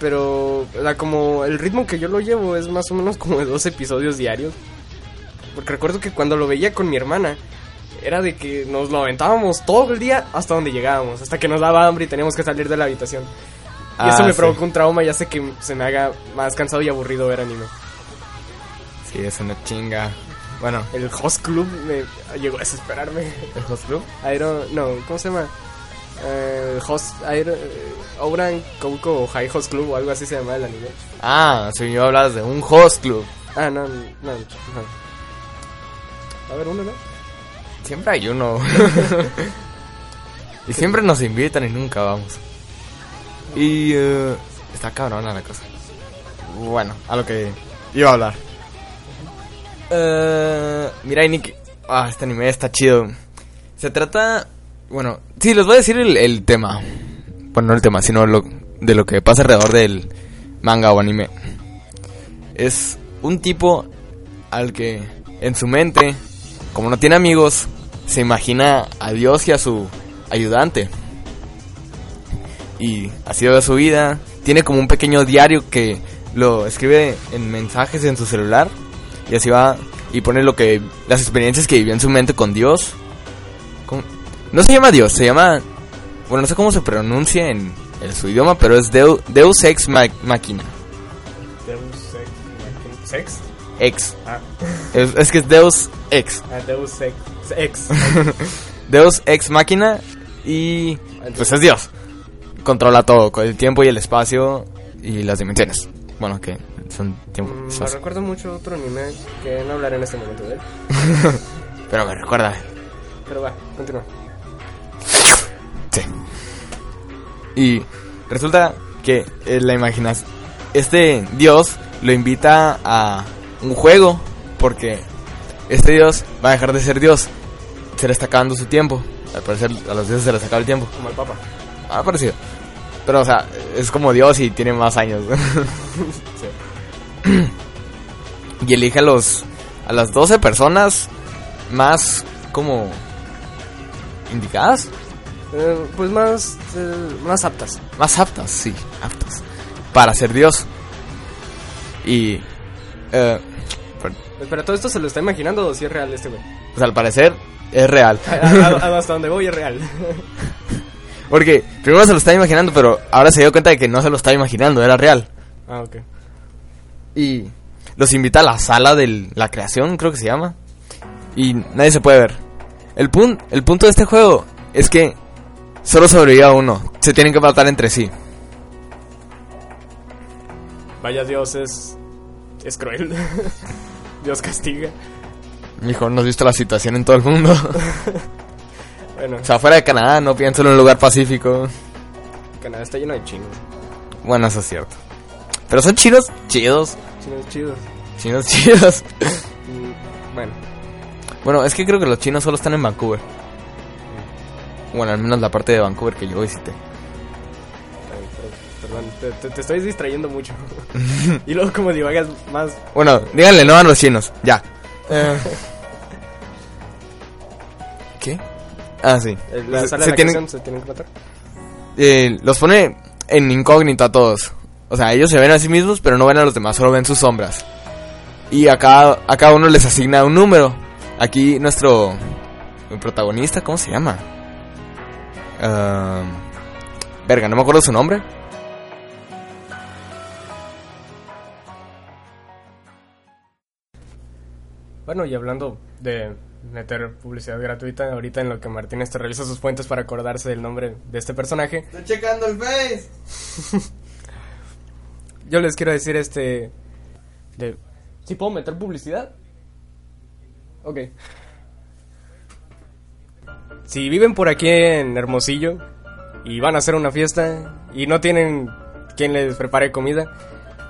Speaker 3: pero sea, como el ritmo que yo lo llevo es más o menos como de dos episodios diarios porque recuerdo que cuando lo veía con mi hermana era de que nos lo aventábamos todo el día hasta donde llegábamos hasta que nos daba hambre y teníamos que salir de la habitación y
Speaker 2: Ah,
Speaker 3: eso me
Speaker 2: sí.
Speaker 3: provocó un trauma y hace que se me haga más cansado y aburrido ver anime
Speaker 2: Sí, es una chinga. Bueno,
Speaker 3: el host club me llegó a desesperarme
Speaker 2: ¿el host club?
Speaker 3: Iron, no, ¿cómo se llama? Eh, host, Iron, eh, Ouran Kouko High Host Club o algo así se llama el anime.
Speaker 2: Ah, si yo hablas de un host club.
Speaker 3: Ah, no, no, no. A ver, uno, ¿no?
Speaker 2: Siempre hay uno. y siempre nos invitan y nunca vamos. Y eh, está cabrona la cosa. Bueno, a lo que iba a hablar. Eh, mira, Nick. Ah, este anime está chido. Se trata. Bueno, sí, les voy a decir el, el tema. Bueno, no el tema, sino lo, de lo que pasa alrededor del manga o anime. Es un tipo al que en su mente, como no tiene amigos, se imagina a Dios y a su ayudante. Y así va su vida. Tiene como un pequeño diario que lo escribe en mensajes en su celular. Y así va y pone lo que las experiencias que vivió en su mente con Dios. ¿Cómo? No se llama Dios, se llama bueno, no sé cómo se pronuncia en, en su idioma, pero es Deu- Deus Ex Ma- Machina.
Speaker 3: Deus Ex. ¿Sex?
Speaker 2: Ex.
Speaker 3: Ah,
Speaker 2: Es, es que es Deus Ex.
Speaker 3: ah, Deus Ex. Ex.
Speaker 2: Deus Ex Máquina y pues es Dios. Controla todo, con el tiempo y el espacio y las dimensiones. Bueno, que son tiempo.
Speaker 3: Mm, me recuerdo mucho otro anime que no hablaré en este momento de él.
Speaker 2: Pero me recuerda.
Speaker 3: Pero va, continúa.
Speaker 2: Sí. Y resulta que eh, la imaginas. Este Dios lo invita a un juego porque este Dios va a dejar de ser Dios. Se le está acabando su tiempo. Al parecer a los dioses se les acaba el tiempo.
Speaker 3: Como el Papa.
Speaker 2: Ha parecido. Pero, o sea, es como Dios y tiene más años. y elige a los. a las 12 personas más como. indicadas.
Speaker 3: Eh, pues más, eh, más aptas.
Speaker 2: Más aptas, sí, aptas. Para ser Dios. Y. eh,
Speaker 3: Pero todo esto se lo está imaginando o si es real este güey.
Speaker 2: pues al parecer es real.
Speaker 3: A- a- a- Hasta donde voy es real.
Speaker 2: Porque primero se lo estaba imaginando, pero ahora se dio cuenta de que no se lo estaba imaginando, era real.
Speaker 3: ah, ok.
Speaker 2: Y los invita a la sala de la creación, creo que se llama. Y nadie se puede ver. El, pun el punto de este juego es que solo sobrevive uno. Se tienen que matar entre sí.
Speaker 3: Vaya Dios, es. es cruel. Dios castiga.
Speaker 2: Mijo, ¿no has visto la situación en todo el mundo?
Speaker 3: Bueno,
Speaker 2: o sea, fuera de Canadá, no pienso en un lugar pacífico.
Speaker 3: Canadá está lleno de chinos.
Speaker 2: Bueno, eso es cierto. Pero son chinos chidos.
Speaker 3: Chinos chidos.
Speaker 2: Chinos chidos.
Speaker 3: Mm, Bueno,
Speaker 2: Bueno, es que creo que los chinos solo están en Vancouver. Bueno, al menos la parte de Vancouver que yo visité.
Speaker 3: Perdón, te, te- te estoy distrayendo mucho. y luego, como divagas más.
Speaker 2: Bueno, díganle no a los chinos. Ya. Eh. ¿Qué? Ah, sí.
Speaker 3: eh, La
Speaker 2: Se-
Speaker 3: sala
Speaker 2: se
Speaker 3: de la
Speaker 2: tienen-
Speaker 3: canción se tienen que matar.
Speaker 2: eh, los pone en incógnito a todos. O sea, ellos se ven a sí mismos, pero no ven a los demás, solo ven sus sombras. Y a cada, a cada uno les asigna un número. Aquí nuestro el protagonista, ¿cómo se llama? Ah, verga, no me acuerdo su nombre.
Speaker 3: Bueno, y hablando de meter publicidad gratuita, ahorita en lo que Martínez te revisa sus fuentes para acordarse del nombre de este personaje,
Speaker 2: Estoy checando el face.
Speaker 3: yo les quiero decir este... De... ¿Sí puedo meter publicidad? Ok. Si viven por aquí en Hermosillo y van a hacer una fiesta y no tienen quien les prepare comida,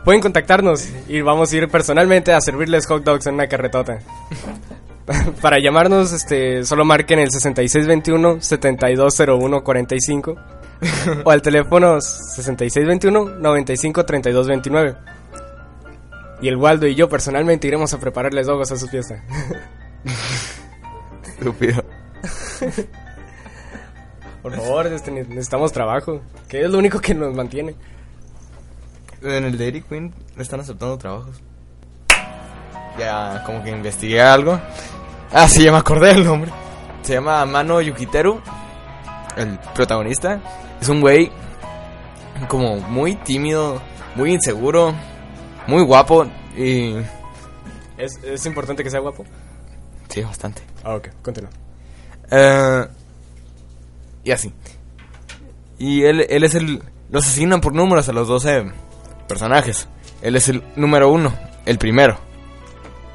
Speaker 3: pueden contactarnos y vamos a ir personalmente a servirles hot dogs en una carretota. Para llamarnos, este, solo marquen el 6621-720145 o al teléfono 6621-953229. Y el Waldo y yo personalmente iremos a prepararles dogos a su fiesta.
Speaker 2: Estúpido.
Speaker 3: Por favor, este, ne- necesitamos trabajo, que es lo único que nos mantiene.
Speaker 2: En el Dairy Queen están aceptando trabajos. Ya, como que investigué algo. Ah, sí, ya me acordé del nombre. Se llama Mano Yukiteru. El protagonista. Es un güey como muy tímido, muy inseguro, muy guapo y...
Speaker 3: ¿Es, es importante que sea guapo?
Speaker 2: Sí, bastante.
Speaker 3: Ah, ok, continúa.
Speaker 2: Eh, y así. Y él, él es el... Los asignan por números a los 12 personajes. Él es el número uno, el primero.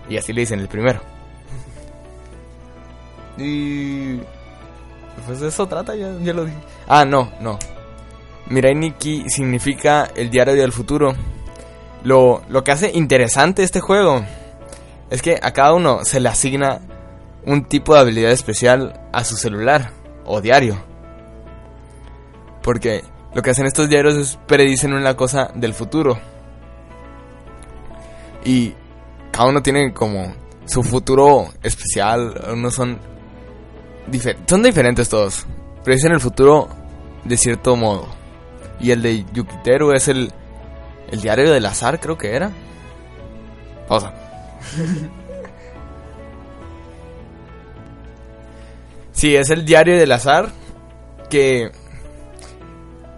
Speaker 2: Y así le dicen, el primero. Y... Pues de eso trata, ya, ya lo dije. Ah, no, no. Mirai Nikki significa el diario del futuro. Lo, lo que hace interesante este juego es que a cada uno se le asigna un tipo de habilidad especial a su celular o diario. Porque lo que hacen estos diarios es predicen una cosa del futuro. Y cada uno tiene como su futuro especial. Unos son difer- son diferentes todos. Predicen el futuro de cierto modo. Y el de Yukiteru es el el diario del azar, creo que era. Pausa. Sí, es el diario del azar que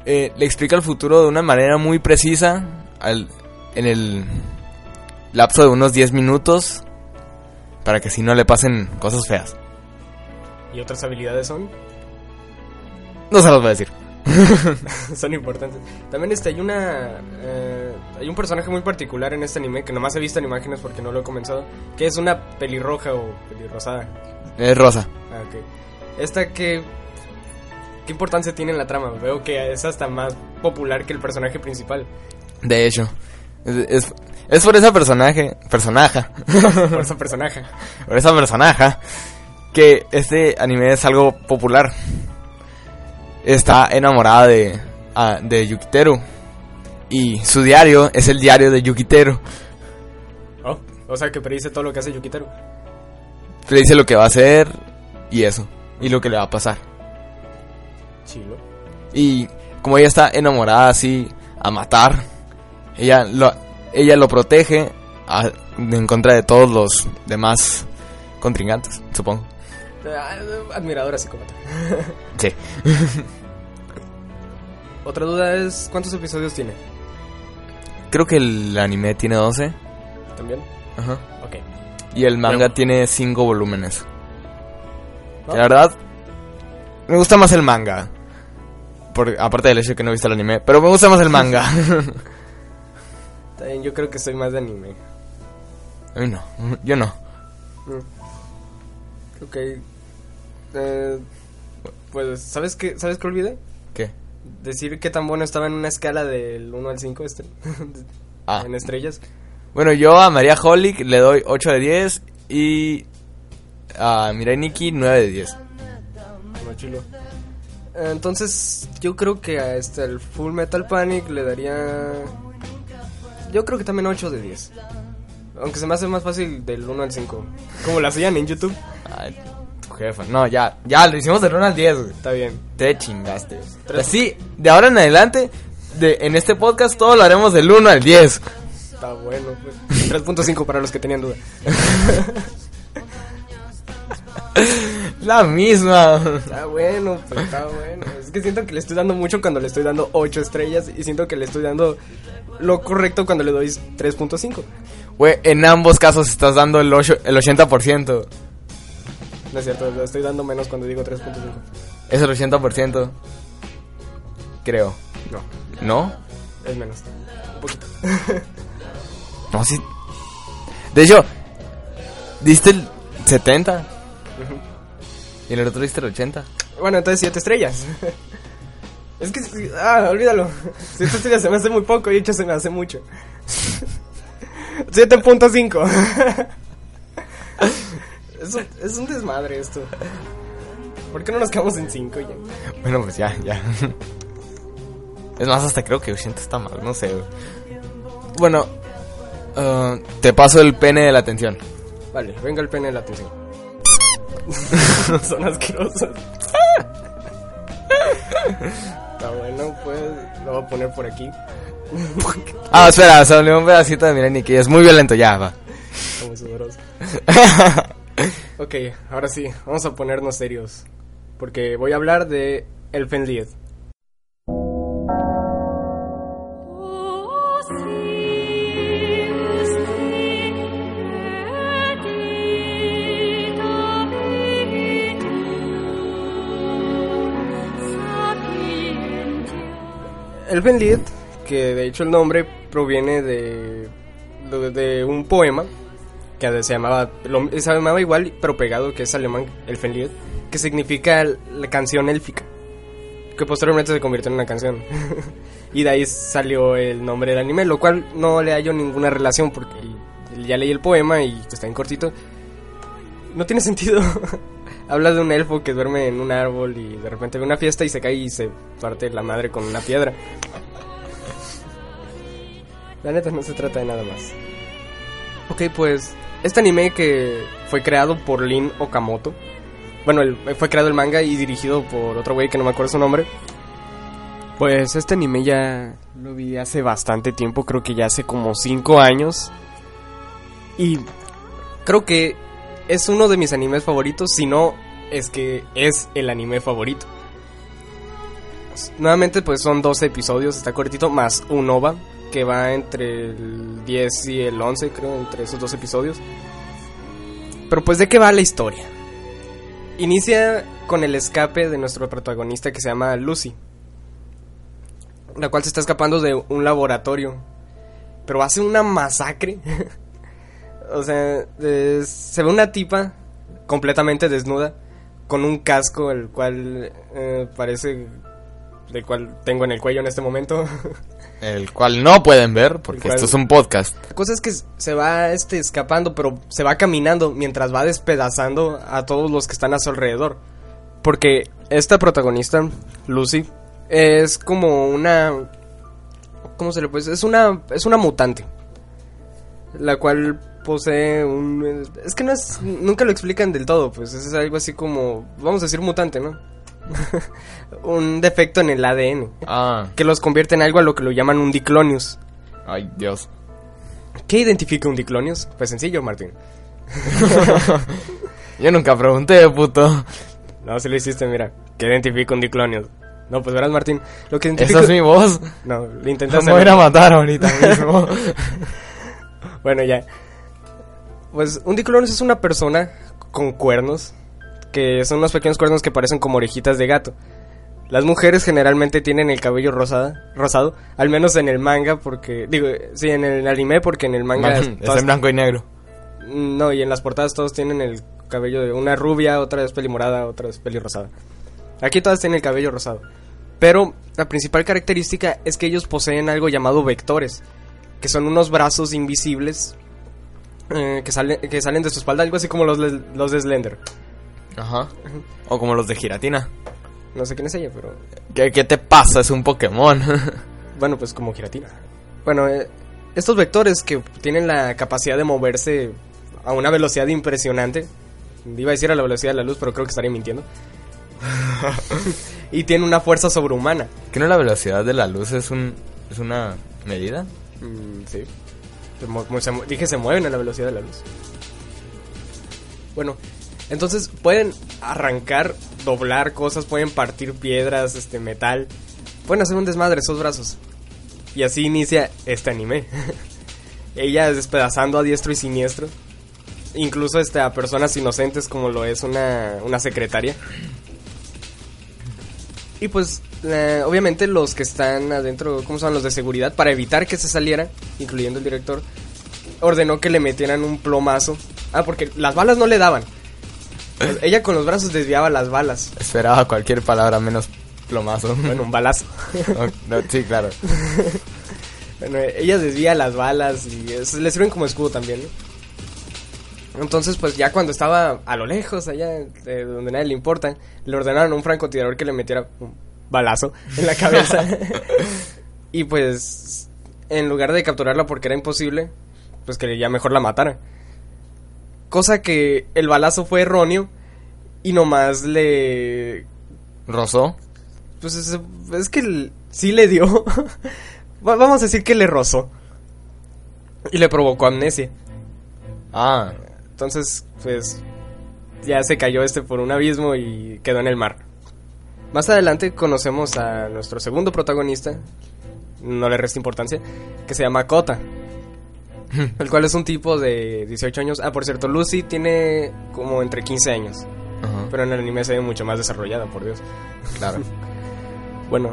Speaker 2: eh, le explica el futuro de una manera muy precisa al- en el lapso de unos 10 minutos para que si no le pasen cosas feas.
Speaker 3: ¿Y otras habilidades son?
Speaker 2: No se los voy a decir.
Speaker 3: son importantes. También este, hay una... eh, hay un personaje muy particular en este anime que nomás he visto en imágenes porque no lo he comenzado. Que es una pelirroja o pelirrosada.
Speaker 2: Es rosa.
Speaker 3: Ah, ok. Esta que... ¿Qué importancia tiene en la trama? Veo que es hasta más popular que el personaje principal.
Speaker 2: De hecho. Es, es, es por esa personaje. Personaja.
Speaker 3: Por esa personaje.
Speaker 2: por esa personaja. Que este anime es algo popular. Está enamorada de, ah, de Yukiteru. Y su diario es el diario de Yukiteru.
Speaker 3: Oh, o sea que predice todo lo que hace Yukiteru.
Speaker 2: Le dice lo que va a hacer y eso. Y lo que le va a pasar.
Speaker 3: Chilo.
Speaker 2: Y como ella está enamorada así a matar, ella lo, ella lo protege a- en contra de todos los demás contrincantes, supongo.
Speaker 3: Ah, Admiradora psicópata.
Speaker 2: Sí.
Speaker 3: Otra duda es, ¿cuántos episodios tiene?
Speaker 2: Creo que el anime tiene 12.
Speaker 3: ¿También?
Speaker 2: Ajá.
Speaker 3: Ok.
Speaker 2: Y el manga tiene cinco volúmenes. Que La verdad, me gusta más el manga. Por, aparte del hecho de que no he visto el anime, pero me gusta más el manga.
Speaker 3: También yo creo que soy más de anime.
Speaker 2: A mí no, yo no.
Speaker 3: Ok. Eh, pues, ¿sabes qué, ¿sabes qué olvidé?
Speaker 2: ¿Qué?
Speaker 3: Decir qué tan bueno estaba en una escala del 1 al 5 este,
Speaker 2: Ah.
Speaker 3: en estrellas.
Speaker 2: Bueno, yo a María Holic le doy 8 de 10 y a Mirai Nikki 9 de 10.
Speaker 3: No, chilo. Entonces, yo creo que a este, el Full Metal Panic le daría. Yo creo que también 8 de 10. Aunque se me hace más fácil del 1 al 5. Como lo hacían en YouTube.
Speaker 2: Ay, tu jefa. No, ya, ya, lo hicimos del 1 al 10, güey.
Speaker 3: Está bien.
Speaker 2: Te chingaste. Así, de ahora en adelante, de, en este podcast todo lo haremos del 1 al 10.
Speaker 3: Está bueno, pues. 3.5 para los que tenían duda.
Speaker 2: La misma.
Speaker 3: Está bueno, pues está bueno. Es que siento que le estoy dando mucho cuando le estoy dando 8 estrellas. Y siento que le estoy dando lo correcto cuando le doy 3.5.
Speaker 2: Güey, en ambos casos estás dando el, ocho- el 80%.
Speaker 3: No es cierto, le estoy dando menos cuando digo 3.5.
Speaker 2: Es el 80%. Creo.
Speaker 3: No,
Speaker 2: ¿No?
Speaker 3: es menos. Un poquito.
Speaker 2: No, sí. De hecho, diste el 70. Y en el otro diste el 80.
Speaker 3: Bueno, entonces 7 estrellas. Es que, ah, olvídalo. 7 estrellas se me hace muy poco y 8 se me hace mucho. 7.5. Es un, es un desmadre esto. ¿Por qué no nos quedamos en 5 ya?
Speaker 2: Bueno, pues ya, ya. Es más, hasta creo que 80 está mal, no sé. Bueno, ah, te paso el pene de la atención.
Speaker 3: Vale, venga el pene de la atención. Son asquerosos. Está bueno, pues lo voy a poner por aquí.
Speaker 2: Ah, espera, salió un pedacito de Mirai Nikki. Es muy violento, ya, va.
Speaker 3: Como sudoroso. Ok, ahora sí, vamos a ponernos serios. Porque voy a hablar de Elfenlied. Elfenlied, que de hecho el nombre proviene de, de, un poema que se llamaba, lo- llamaba igual, pero pegado, que es alemán, Elfenlied, que significa la canción élfica, que posteriormente se convirtió en una canción. y de ahí salió el nombre del anime, lo cual no le hallo ninguna relación porque ya leí el poema y está en cortito. No tiene sentido. Habla de un elfo que duerme en un árbol y de repente ve una fiesta y se cae y se parte la madre con una piedra. La neta no se trata de nada más. Ok, pues este anime que fue creado por Lin Okamoto. Bueno, fue creado el manga y dirigido por otro güey que no me acuerdo su nombre. Pues este anime ya lo vi hace bastante tiempo, creo que ya hace como 5 años. Y creo que es uno de mis animes favoritos, si no es que es el anime favorito. Nuevamente pues son 12 episodios, está cortito, más un OVA que va entre el 10 y el 11 creo, entre esos dos episodios. Pero pues de qué va la historia. Inicia con el escape de nuestro protagonista que se llama Lucy. La cual se está escapando de un laboratorio. Pero hace una masacre. o sea, se ve una tipa completamente desnuda. Con un casco, el cual eh, parece... El cual tengo en el cuello en este momento.
Speaker 2: El cual no pueden ver porque
Speaker 3: cual-
Speaker 2: esto es un podcast.
Speaker 3: La cosa es que se va este escapando, pero se va caminando mientras va despedazando a todos los que están a su alrededor. Porque esta protagonista, Lucy, es como una ¿cómo se le puede decir? Es una es una mutante. La cual posee un es que no es nunca lo explican del todo, pues es algo así como vamos a decir mutante, ¿no? un defecto en el ADN
Speaker 2: Ah,
Speaker 3: que los convierte en algo a lo que lo llaman un diclonius.
Speaker 2: ay, Dios.
Speaker 3: ¿Qué identifica un diclonius? Pues sencillo, Martín.
Speaker 2: Yo nunca pregunté, puto.
Speaker 3: No, si lo hiciste, mira. ¿Qué identifica un diclonius? No, pues verás, Martín. Lo que identifica...
Speaker 2: Esa es mi voz.
Speaker 3: No, le intenté
Speaker 2: Me voy a ir a matar ahorita mismo.
Speaker 3: Bueno, ya. Pues un diclón es una persona con cuernos, que son unos pequeños cuernos que parecen como orejitas de gato. Las mujeres generalmente tienen el cabello rosada, rosado, al menos en el manga, porque, digo, sí, en el anime, porque en el manga...
Speaker 2: Man,
Speaker 3: todas-
Speaker 2: en blanco y negro.
Speaker 3: No, y en las portadas todos tienen el cabello de una rubia, otra es pelimorada, otra es pelirrosada. Aquí todas tienen el cabello rosado. Pero la principal característica es que ellos poseen algo llamado vectores, que son unos brazos invisibles eh, que, salen, que salen de su espalda, algo así como los, los de Slender.
Speaker 2: Ajá. O como los de Giratina.
Speaker 3: No sé quién es ella, pero
Speaker 2: ¿Qué, qué te pasa? Es un Pokémon.
Speaker 3: bueno, pues como giratina. Bueno, eh, estos vectores que tienen la capacidad de moverse a una velocidad impresionante, iba a decir a la velocidad de la luz, pero creo que estaría mintiendo. y tienen una fuerza sobrehumana.
Speaker 2: ¿Que no la velocidad de la luz es un es una medida?
Speaker 3: Mm, sí. Se dije se mueven a la velocidad de la luz. Bueno, entonces pueden arrancar, doblar cosas, pueden partir piedras, este metal. Pueden hacer un desmadre esos brazos. Y así inicia este anime. Ella despedazando a diestro y siniestro. Incluso este, a personas inocentes como lo es una, una secretaria. Y pues, eh, obviamente los que están adentro, ¿cómo son los de seguridad? Para evitar que se saliera, incluyendo el director, ordenó que le metieran un plomazo. Ah, porque las balas no le daban. Pues, Ella con los brazos desviaba las balas.
Speaker 2: Esperaba cualquier palabra menos plomazo.
Speaker 3: Bueno, un balazo.
Speaker 2: No, sí, claro.
Speaker 3: Bueno, ella desvía las balas y eso le sirven como escudo también, ¿no? Entonces, pues ya cuando estaba a lo lejos, allá de donde nadie le importa, le ordenaron a un francotirador que le metiera un balazo en la cabeza. y pues, en lugar de capturarla porque era imposible, pues que ya mejor la matara. Cosa que el balazo fue erróneo y nomás le
Speaker 2: ¿Rosó?
Speaker 3: pues es, es que sí le dio. Va- Vamos a decir que le rozó. Y le provocó amnesia.
Speaker 2: Ah,
Speaker 3: Entonces, pues ya se cayó este por un abismo y quedó en el mar. Más adelante conocemos a nuestro segundo protagonista, no le resta importancia, que se llama Kota. el cual es un tipo de 18 años. Ah, por cierto, Lucy tiene como entre 15 años. Pero en el anime se ve mucho más desarrollada, por Dios.
Speaker 2: claro.
Speaker 3: Bueno,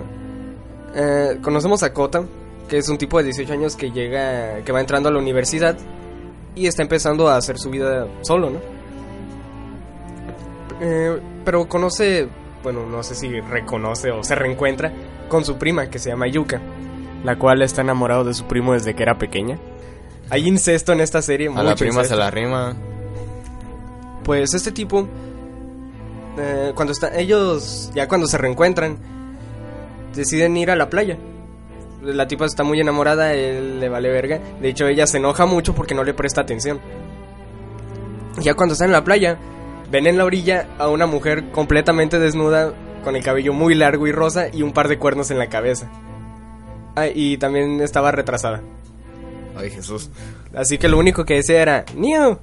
Speaker 3: eh, conocemos a Kota, que es un tipo de 18 años que llega, que va entrando a la universidad y está empezando a hacer su vida solo, ¿no? Eh, pero conoce, bueno, no sé si reconoce o se reencuentra con su prima que se llama Yuka, la cual está enamorado de su primo desde que era pequeña. Hay incesto en esta serie,
Speaker 2: A la prima se
Speaker 3: incesto.
Speaker 2: la rima.
Speaker 3: Pues este tipo, eh, cuando está, ellos ya cuando se reencuentran, deciden ir a la playa. La tipa está muy enamorada, él le vale verga. De hecho, ella se enoja mucho porque no le presta atención. Ya cuando están en la playa, ven en la orilla a una mujer completamente desnuda, con el cabello muy largo y rosa y un par de cuernos en la cabeza. Ah, y también estaba retrasada.
Speaker 2: Ay, Jesús.
Speaker 3: Así que lo único que decía era, Neo.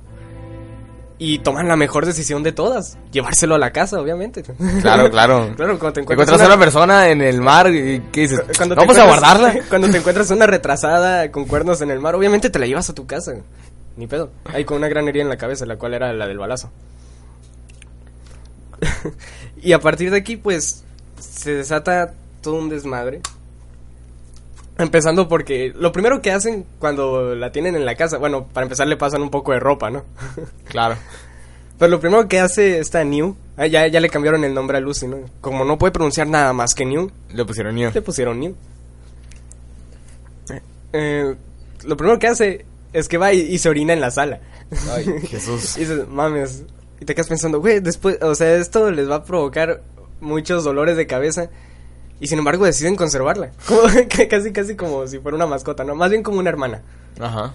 Speaker 3: Y toman la mejor decisión de todas, llevárselo a la casa, obviamente.
Speaker 2: Claro, claro.
Speaker 3: claro, cuando te encuentras,
Speaker 2: encuentras a
Speaker 3: una-
Speaker 2: una persona en el mar y ¿qué dices?
Speaker 3: cuando
Speaker 2: Vamos a guardarla.
Speaker 3: Cuando te encuentras una retrasada con cuernos en el mar, obviamente te la llevas a tu casa. Ni pedo. Ahí con una gran herida en la cabeza, la cual era la del balazo. y a partir de aquí, pues, se desata todo un desmadre. Empezando porque lo primero que hacen cuando la tienen en la casa, bueno, para empezar le pasan un poco de ropa, ¿no?
Speaker 2: Claro.
Speaker 3: Pero lo primero que hace esta New, ah, ya, ya le cambiaron el nombre a Lucy, ¿no? Como no puede pronunciar nada más que New,
Speaker 2: Le pusieron Neo.
Speaker 3: le pusieron New. Eh, lo primero que hace es que va y, y se orina en la sala.
Speaker 2: Ay, Jesús.
Speaker 3: Y dices, mames. Y te quedas pensando, güey, después, o sea, esto les va a provocar muchos dolores de cabeza. Y sin embargo deciden conservarla. Como, casi, casi como si fuera una mascota, ¿no? Más bien como una hermana.
Speaker 2: Ajá.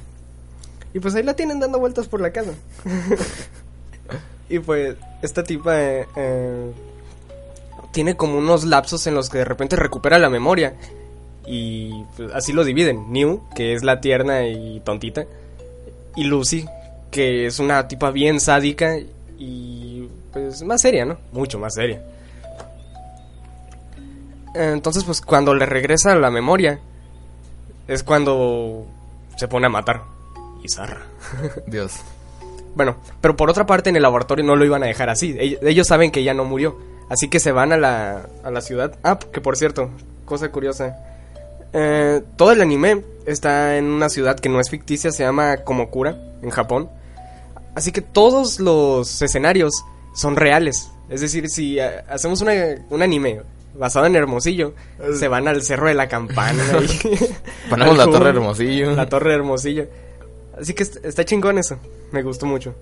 Speaker 3: Y pues ahí la tienen dando vueltas por la casa. y pues esta tipa eh, eh, tiene como unos lapsos en los que de repente recupera la memoria. Y pues, así lo dividen. New, que es la tierna y tontita. Y Lucy, que es una tipa bien sádica y pues más seria, ¿no? Mucho más seria. Entonces pues cuando le regresa la memoria es cuando se pone a matar. Y zarra.
Speaker 2: Dios.
Speaker 3: Bueno, pero por otra parte en el laboratorio no lo iban a dejar así. Ell- Ellos saben que ella no murió. Así que se van a la, a la ciudad. Ah, que por cierto, cosa curiosa. Eh, todo el anime está en una ciudad que no es ficticia, se llama Komokura, en Japón. Así que todos los escenarios son reales. Es decir, si eh, hacemos una, un anime basado en Hermosillo, se van al Cerro de la Campana. y-
Speaker 2: Ponemos la Torre Hermosillo.
Speaker 3: La Torre Hermosillo. Así que est- está chingón eso. Me gustó mucho.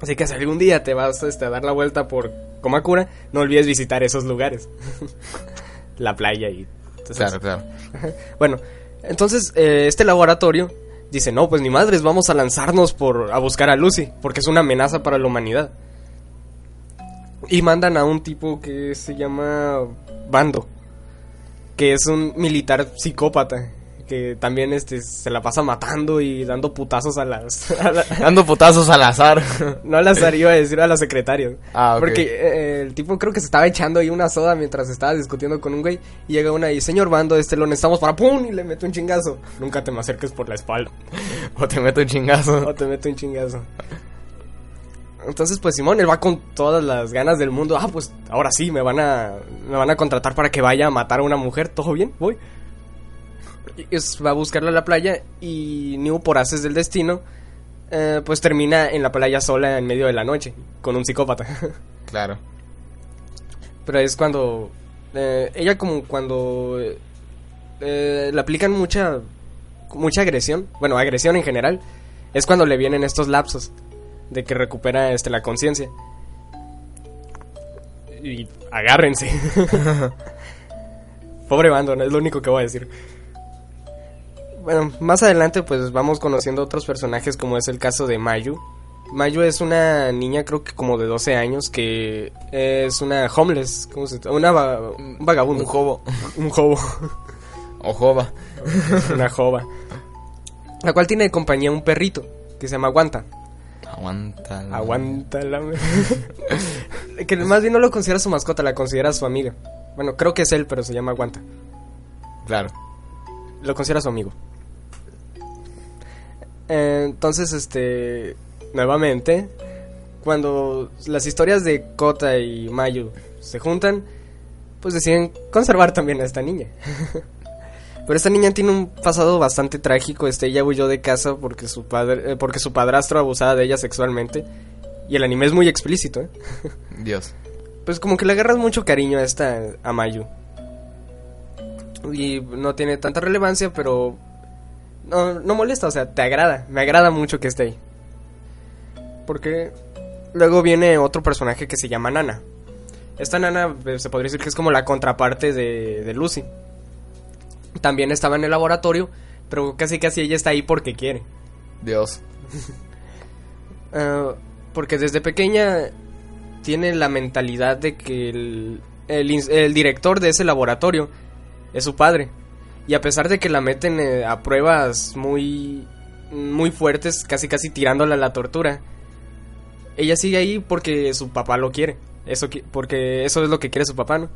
Speaker 3: Así que si algún día te vas este, a dar la vuelta por Komakura, no olvides visitar esos lugares. la playa y... entonces-
Speaker 2: Claro, claro.
Speaker 3: bueno, entonces eh, este laboratorio dice, no, pues ni madres, vamos a lanzarnos por a buscar a Lucy, porque es una amenaza para la humanidad. Y mandan a un tipo que se llama Bando, que es un militar psicópata, que también este, se la pasa matando y dando putazos a las... a la-
Speaker 2: Dando putazos al azar.
Speaker 3: no a las iba a decir a las secretarias.
Speaker 2: Ah, ok.
Speaker 3: Porque eh, el tipo creo que se estaba echando ahí una soda mientras estaba discutiendo con un güey. Y llega una y, señor Bando, este lo necesitamos para pum y le mete un chingazo. Nunca te me acerques por la espalda.
Speaker 2: o te meto un chingazo.
Speaker 3: O te mete un chingazo. Entonces, pues Simón, él va con todas las ganas del mundo. Ah, pues ahora sí, me van a, me van a contratar para que vaya a matar a una mujer. ¿Todo bien? Voy. Es- va a buscarla a la playa y New, por haces del destino, eh, pues termina en la playa sola en medio de la noche, con un psicópata.
Speaker 2: Claro.
Speaker 3: Pero es cuando. eh, ella, como cuando. eh, le aplican mucha. Mucha agresión. Bueno, agresión en general. Es cuando le vienen estos lapsos. De que recupera este, la conciencia. Y agárrense. Pobre bando, es lo único que voy a decir. Bueno, más adelante pues vamos conociendo otros personajes como es el caso de Mayu. Mayu es una niña creo que como de 12 años que es una homeless, ¿cómo se Una va- un vagabundo.
Speaker 2: Un jobo.
Speaker 3: Un jobo.
Speaker 2: O jova.
Speaker 3: una jova. La cual tiene de compañía un perrito que se llama Aguanta.
Speaker 2: Aguanta. la-
Speaker 3: que más bien no lo considera su mascota, la considera su amiga. Bueno, creo que es él, pero se llama Aguanta.
Speaker 2: Claro.
Speaker 3: Lo considera su amigo. Eh, Entonces, este. Nuevamente, cuando las historias de Kota y Mayu se juntan, pues deciden conservar también a esta niña. Pero esta niña tiene un pasado bastante trágico. Este, ella huyó de casa porque su padre, eh, porque su padrastro abusaba de ella sexualmente. Y el anime es muy explícito, ¿eh?
Speaker 2: Dios.
Speaker 3: Pues como que le agarras mucho cariño a esta a Mayu. Y no tiene tanta relevancia, pero no, no molesta, o sea, te agrada. Me agrada mucho que esté ahí. Porque luego viene otro personaje que se llama Nana. Esta Nana eh, se podría decir que es como la contraparte de, de Lucy. También estaba en el laboratorio, pero casi casi ella está ahí porque quiere.
Speaker 2: Dios.
Speaker 3: Ah, porque desde pequeña tiene la mentalidad de que el, el director de ese laboratorio es su padre. Y a pesar de que la meten eh, a pruebas muy, muy fuertes, casi casi tirándola a la tortura, ella sigue ahí porque su papá lo quiere. Eso porque eso es lo que quiere su papá, ¿no?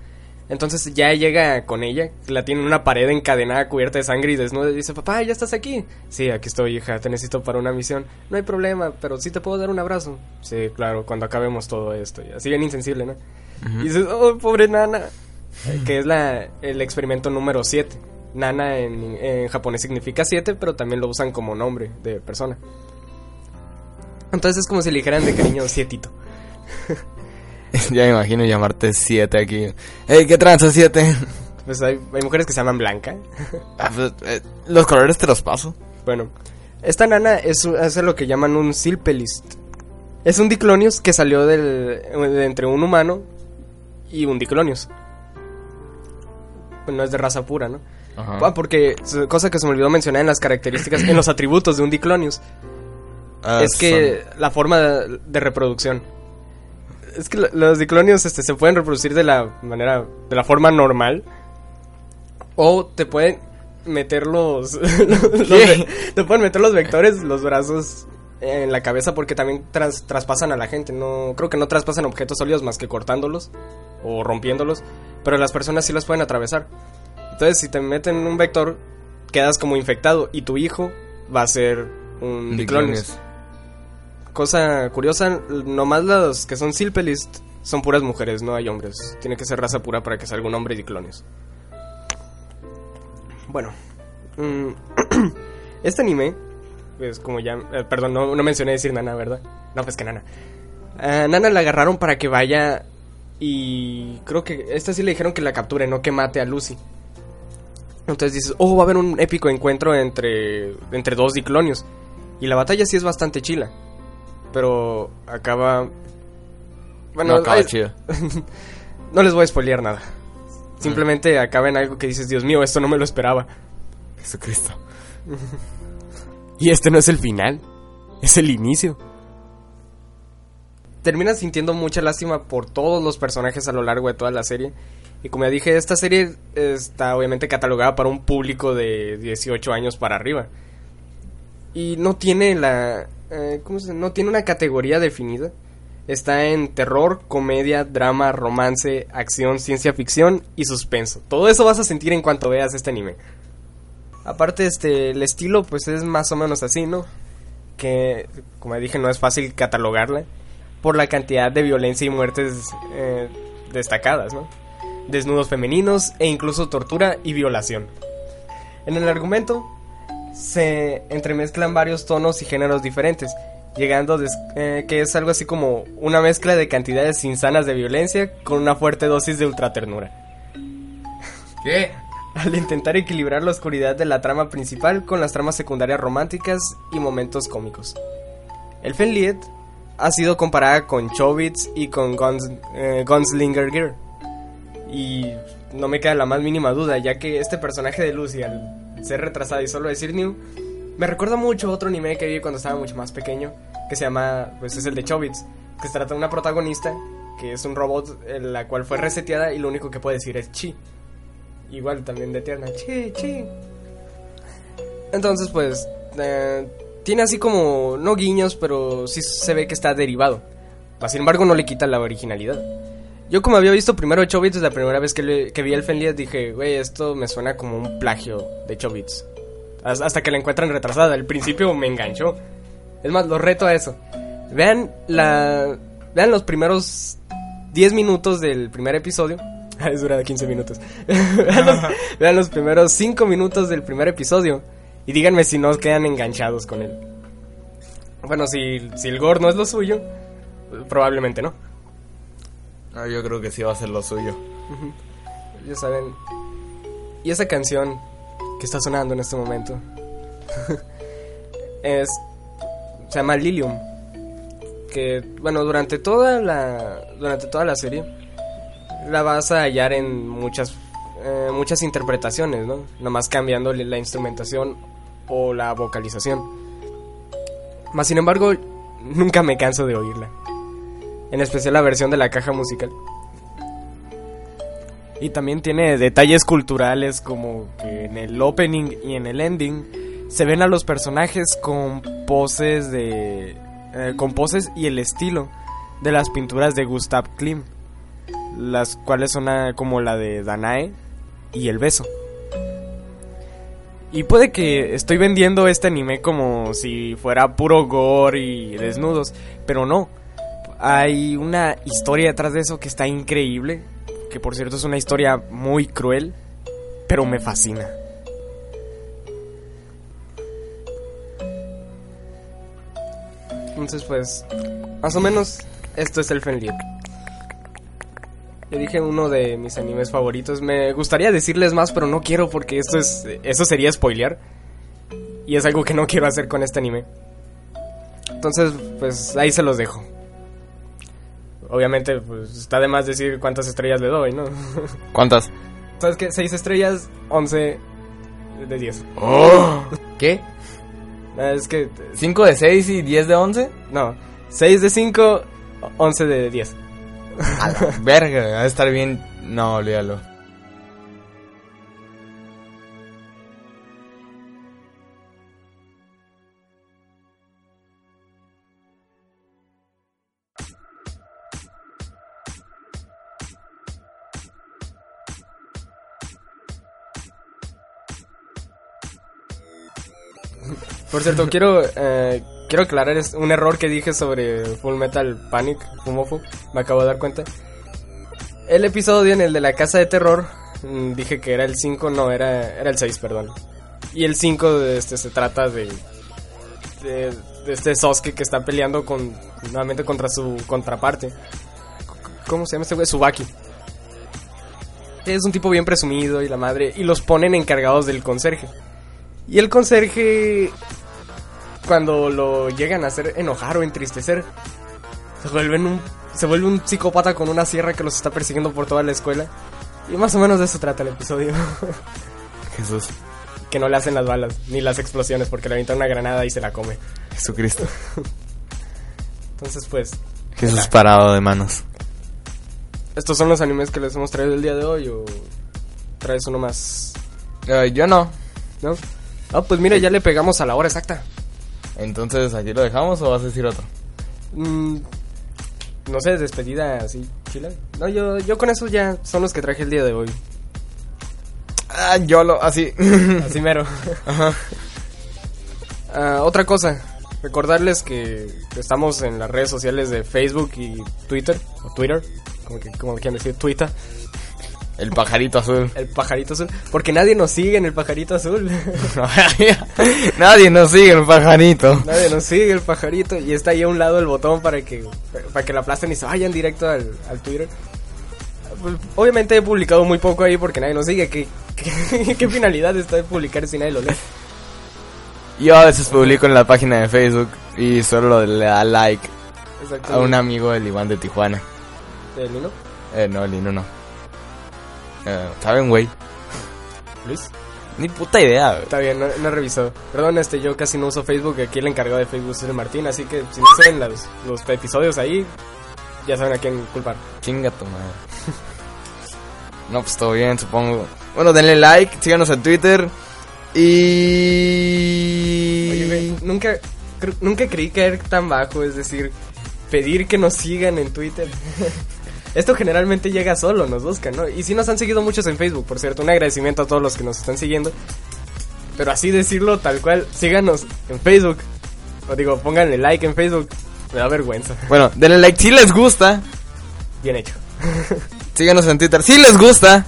Speaker 3: Entonces ya llega con ella, la tiene en una pared encadenada, cubierta de sangre y desnuda. Y dice, papá, ¿ya estás aquí? Sí, aquí estoy, hija, te necesito para una misión. No hay problema, pero sí te puedo dar un abrazo. Sí, claro, cuando acabemos todo esto. Y así bien insensible, ¿no? Y dices, oh, pobre nana. Que es la, el experimento número 7. Nana en, en japonés significa 7, pero también lo usan como nombre de persona. Entonces es como si le dijeran de cariño sietito.
Speaker 2: ya me imagino llamarte 7 aquí. Ey, ¿qué tranza 7?
Speaker 3: Pues hay, hay mujeres que se llaman Blanca.
Speaker 2: eh, los colores te los paso.
Speaker 3: Bueno, esta nana es, es lo que llaman un Silpelist. Es un Diclonius que salió del, de entre un humano y un Diclonius. Pues no es de raza pura, ¿no?
Speaker 2: Ajá.
Speaker 3: Ah, porque, cosa que se me olvidó mencionar en las características, en los atributos de un Diclonius,
Speaker 2: Ah,
Speaker 3: es que la forma de, de reproducción. Es que lo- los Diclonius este, se pueden reproducir de la manera, de la forma normal. O te pueden meter los, te pueden meter los vectores, los brazos en la cabeza porque también tras- traspasan a la gente. No creo que no traspasan objetos sólidos más que cortándolos o rompiéndolos, pero las personas sí los pueden atravesar. Entonces, si te meten un vector, quedas como infectado y tu hijo va a ser un Diclonius. Cosa curiosa, nomás los que son Silpelist son puras mujeres, no hay hombres. Tiene que ser raza pura para que salga un hombre de clones. Bueno, mm, este anime, pues como ya, eh, perdón, no, no mencioné decir Nana, ¿verdad? No, pues que Nana. A Nana la agarraron para que vaya y creo que esta sí le dijeron que la capture, no que mate a Lucy. Entonces dices, oh, va a haber un épico encuentro entre, entre dos diclonios. Y la batalla sí es bastante chila. Pero acaba... Bueno,
Speaker 2: no acaba chido.
Speaker 3: no les voy a spoilear nada. Simplemente acaba en algo que dices, Dios mío, esto no me lo esperaba.
Speaker 2: Jesucristo.
Speaker 3: Y este no es el final, es el inicio. Terminas sintiendo mucha lástima por todos los personajes a lo largo de toda la serie. Y como ya dije, esta serie está obviamente catalogada para un público de 18 años para arriba. Y no tiene la... eh. No tiene una categoría definida. Está en terror, comedia, drama, romance, acción, ciencia ficción y suspenso. Todo eso vas a sentir en cuanto veas este anime. Aparte, este, el estilo pues es más o menos así, ¿no? Que, como dije, no es fácil catalogarla por la cantidad de violencia y muertes eh, destacadas, ¿no? Desnudos femeninos e incluso tortura y violación. En el argumento se entremezclan varios tonos y géneros diferentes, llegando des- eh, que es algo así como una mezcla de cantidades insanas de violencia con una fuerte dosis de ultraternura
Speaker 2: ¿Qué?
Speaker 3: al intentar equilibrar la oscuridad de la trama principal con las tramas secundarias románticas y momentos cómicos. El Fenliet ha sido comparada con Chobits y con Guns, eh, Gunslinger Gear. Y no me queda la más mínima duda, ya que este personaje de Lucy, al ser retrasada y solo decir New, me recuerda mucho otro anime que vi cuando estaba mucho más pequeño, que se llama, pues es el de Chobits, que se trata de una protagonista, que es un robot, en la cual fue reseteada y lo único que puede decir es chi. Igual también de tierna. Chi, chi. Entonces, pues, eh, tiene así como, no guiños, pero sí se ve que está derivado. Sin embargo, no le quita la originalidad. Yo como había visto primero Chobits la primera vez que, le- que vi el Fenliet dije, güey, esto me suena como un plagio de Chobits. Has- Hasta que la encuentran retrasada. Al principio me enganchó. Es más, los reto a eso. Vean la... Vean los primeros 10 minutos del primer episodio. es dura 15 minutos. vean, los, vean los primeros 5 minutos del primer episodio. Y díganme si no quedan enganchados con él. Bueno, si, si el gore no es lo suyo, probablemente no.
Speaker 2: Ah, yo creo que sí va a ser lo suyo.
Speaker 3: Ya saben. Y esa canción que está sonando en este momento es se llama Lilium. Que bueno, durante toda la durante toda la serie la vas a hallar en muchas eh, muchas interpretaciones, ¿no? Nomás cambiando la instrumentación o la vocalización. Más sin embargo, nunca me canso de oírla. En especial la versión de la caja musical. Y también tiene detalles culturales como que en el opening y en el ending se ven a los personajes con poses de eh, con poses y el estilo de las pinturas de Gustav Klim, las cuales son ah, como la de Danae y El beso. Y puede que estoy vendiendo este anime como si fuera puro gore y desnudos, pero no. Hay una historia detrás de eso que está increíble, que por cierto es una historia muy cruel, pero me fascina. Entonces pues, más o menos esto es el Fenliet. Yo dije uno de mis animes favoritos. Me gustaría decirles más, pero no quiero porque esto es eso sería spoilear. Y es algo que no quiero hacer con este anime. Entonces, pues ahí se los dejo. Obviamente, pues está de más decir cuántas estrellas le doy, ¿no?
Speaker 2: ¿Cuántas?
Speaker 3: ¿Sabes qué? 6 estrellas, 11 de 10.
Speaker 2: ¿Qué?
Speaker 3: Ah, Es que,
Speaker 2: ¿5 de 6 y 10 de 11?
Speaker 3: no, 6 de 5, 11 de 10.
Speaker 2: A la verga, va a estar bien. No, olvídalo.
Speaker 3: Por cierto, quiero, eh, quiero aclarar un error que dije sobre Full Metal Panic, Fumofu, me acabo de dar cuenta. El episodio en el de la casa de terror, mm, dije que era el 5, no, era, era el 6, perdón. Y el 5 este, se trata de, de, de este Sosuke que está peleando con, nuevamente contra su contraparte. ¿Cómo se llama este güey? Subaki. Es un tipo bien presumido y la madre. Y los ponen encargados del conserje. Y el conserje, cuando lo llegan a hacer enojar o entristecer, se vuelven un, se vuelve un psicópata con una sierra que los está persiguiendo por toda la escuela. Y más o menos de eso trata el episodio.
Speaker 2: Jesús.
Speaker 3: que no le hacen las balas ni las explosiones porque le avientan una granada y se la come.
Speaker 2: Jesucristo.
Speaker 3: Entonces, pues,
Speaker 2: Jesús parado de manos.
Speaker 3: estos son los animes que les hemos traído el día de hoy o traes uno más,
Speaker 2: Eh, yo no.
Speaker 3: ¿no? Ah, pues mira, ya le pegamos a la hora exacta.
Speaker 2: Entonces, ¿aquí lo dejamos o vas a decir otro?
Speaker 3: Mm, no sé, despedida así, chila. No, yo, yo con eso ya son los que traje el día de hoy.
Speaker 2: Ah, yo lo, así.
Speaker 3: Así mero.
Speaker 2: Ajá.
Speaker 3: Ah, otra cosa, recordarles que estamos en las redes sociales de Facebook y Twitter, o Twitter, como, que, como quieran decir, Twitter,
Speaker 2: El pajarito azul.
Speaker 3: el pajarito azul, porque nadie nos sigue en el pajarito azul.
Speaker 2: Nadie nos sigue el pajarito.
Speaker 3: nadie nos sigue el pajarito y está ahí a un lado el botón para que para que la aplasten y se vayan directo al, al Twitter. Obviamente he publicado muy poco ahí porque nadie nos sigue. ¿Qué, qué, qué finalidad está de publicar si nadie lo lee?
Speaker 2: Yo a veces publico en la página de Facebook y solo le da like a un amigo del Iván de Tijuana.
Speaker 3: ¿El Lino?
Speaker 2: Eh, no, Lino no. Eh, ¿Saben, güey?
Speaker 3: ¿Luis?
Speaker 2: Ni puta idea, güey.
Speaker 3: Está bien, no, no he revisado. Perdón, este, yo casi no uso Facebook. Aquí el encargado de Facebook es el Martín. Así que si no saben los, los episodios ahí, ya saben a quién culpar.
Speaker 2: Chinga tu madre. No, pues todo bien, supongo. Bueno, denle like, síganos en Twitter. Y.
Speaker 3: Oye, güey, nunca, nunca creí caer tan bajo, es decir, pedir que nos sigan en Twitter. Esto generalmente llega solo, nos buscan, ¿no? Y sí nos han seguido muchos en Facebook, por cierto, un agradecimiento a todos los que nos están siguiendo. Pero así decirlo tal cual, síganos en Facebook. O digo, pónganle like en Facebook. Me da vergüenza.
Speaker 2: Bueno, denle like si les gusta.
Speaker 3: Bien hecho.
Speaker 2: Síganos en Twitter si les gusta.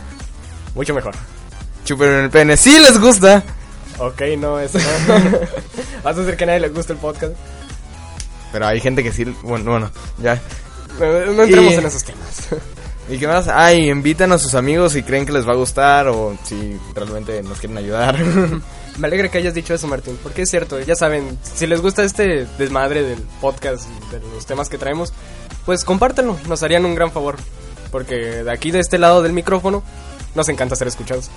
Speaker 3: Mucho mejor.
Speaker 2: Chupen en el pene si les gusta.
Speaker 3: Ok, no, eso no. Vas a hacer que a nadie le guste el podcast.
Speaker 2: Pero hay gente que sí. Bueno, bueno, ya.
Speaker 3: No, no entremos
Speaker 2: Y-
Speaker 3: en esos temas.
Speaker 2: ¿Y qué más? Ay, invitan a sus amigos si creen que les va a gustar o si realmente nos quieren ayudar.
Speaker 3: Me alegra que hayas dicho eso, Martín, porque es cierto, ya saben, si les gusta este desmadre del podcast de los temas que traemos, pues compártanlo, nos harían un gran favor, porque de aquí de este lado del micrófono nos encanta ser escuchados.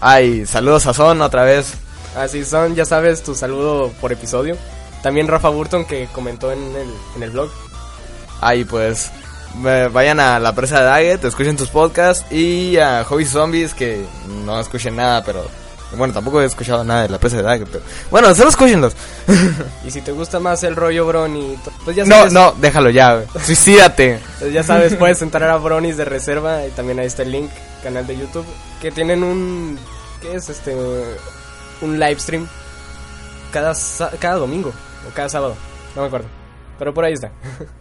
Speaker 2: Ay, saludos a Son otra vez.
Speaker 3: Así son, ya sabes, tu saludo por episodio. También Rafa Burton que comentó en el, en el blog.
Speaker 2: Ay, pues eh, vayan a la presa de Daggett, escuchen tus podcasts y a Hobbies Zombies que no escuchen nada, pero bueno, tampoco he escuchado nada de la presa de Daggett, pero bueno, solo escúchenlos.
Speaker 3: Y si te gusta más el rollo Brony, pues ya
Speaker 2: No,
Speaker 3: sabes,
Speaker 2: no, déjalo ya, güey. Suicídate.
Speaker 3: pues ya sabes, puedes entrar a Bronies de reserva y también ahí está el link, canal de YouTube, que tienen un, ¿qué es este? Un live stream cada, cada domingo o cada sábado, no me acuerdo, pero por ahí está.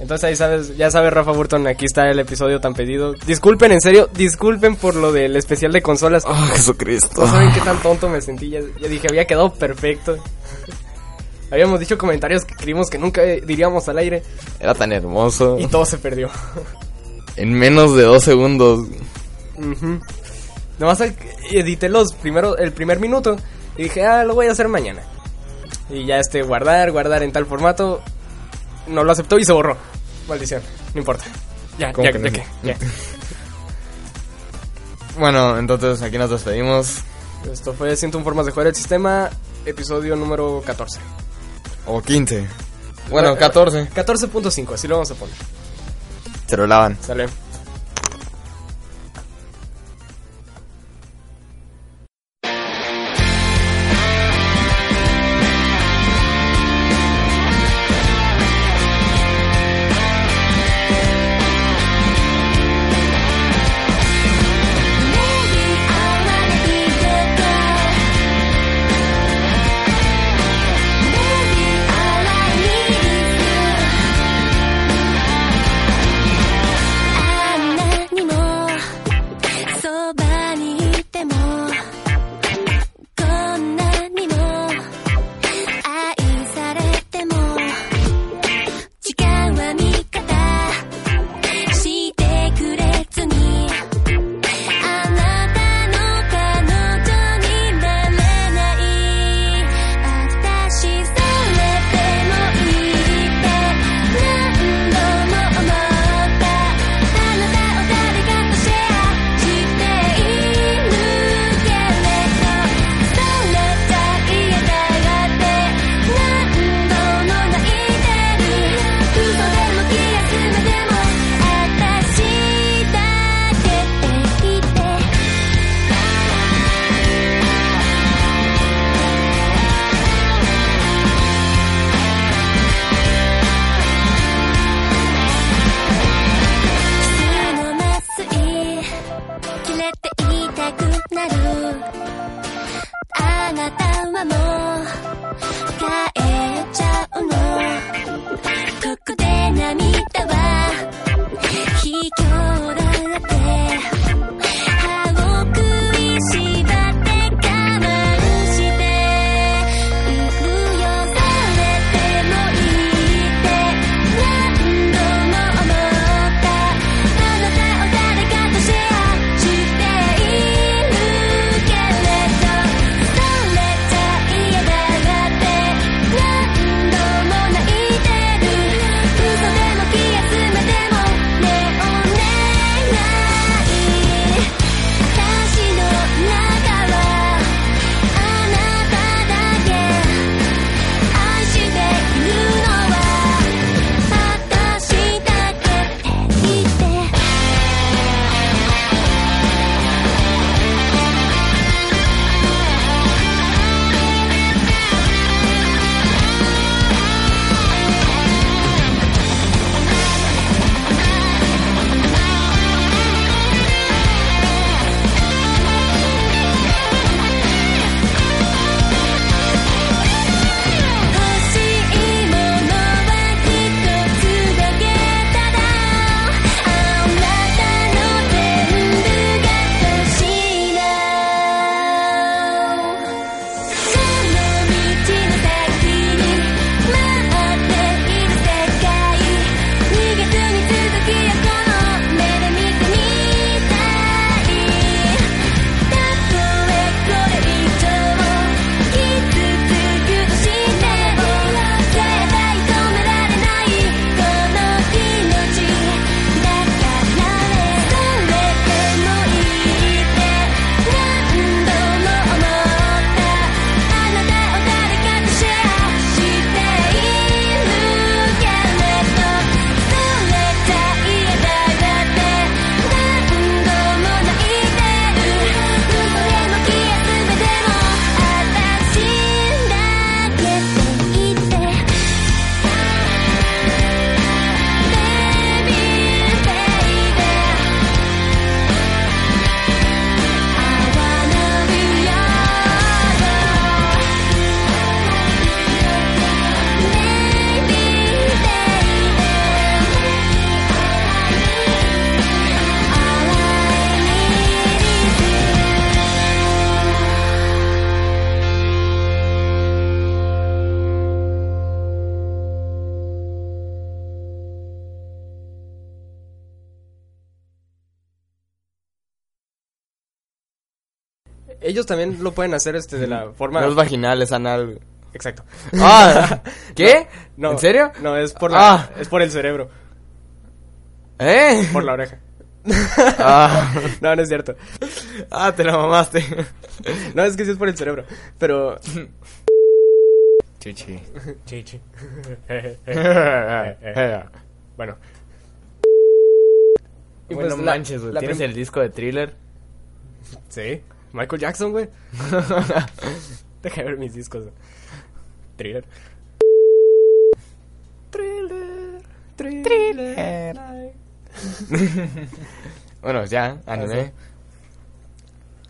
Speaker 3: Entonces ahí sabes, ya sabes Rafa Burton, aquí está el episodio tan pedido. Disculpen, en serio, disculpen por lo del especial de consolas.
Speaker 2: Oh, Jesucristo.
Speaker 3: No saben qué tan tonto me sentí. Ya, ya dije, había quedado perfecto. Habíamos dicho comentarios que creímos que nunca diríamos al aire
Speaker 2: Era tan hermoso.
Speaker 3: y todo se perdió.
Speaker 2: En menos de dos segundos.
Speaker 3: Ujú. Nomás al- edité los primeros, el primer minuto y dije, ah, lo voy a hacer mañana. Y ya este, guardar, guardar en tal formato. No lo aceptó y se borró. Maldición, no importa. Ya,
Speaker 2: ¿Cómo
Speaker 3: ya,
Speaker 2: que
Speaker 3: ya que, ya.
Speaker 2: Bueno, entonces aquí nos despedimos.
Speaker 3: Esto fue 101 formas de jugar el sistema, episodio número 14.
Speaker 2: O 15. Bueno, 14.
Speaker 3: 14.5, así lo vamos a poner.
Speaker 2: Se lo lavan.
Speaker 3: Sale. ellos también lo pueden hacer este de la forma.
Speaker 2: No es vaginal, es anal.
Speaker 3: Exacto.
Speaker 2: Ah, ¿qué? ¿En serio?
Speaker 3: No, es por la,
Speaker 2: ah.
Speaker 3: es por el cerebro.
Speaker 2: ¿Eh?
Speaker 3: Por la oreja.
Speaker 2: Ah.
Speaker 3: No, no es cierto.
Speaker 2: Ah, te la mamaste.
Speaker 3: no, es que sí es por el cerebro, pero
Speaker 2: Chichi.
Speaker 3: Chichi. bueno. Y
Speaker 2: bueno,
Speaker 3: pues
Speaker 2: manches, ¿Tienes el disco de Thriller?
Speaker 3: Sí. Michael Jackson, güey. Deja de ver mis discos. Thriller. Thriller. Thriller. thriller.
Speaker 2: bueno, ya, anime. Ah,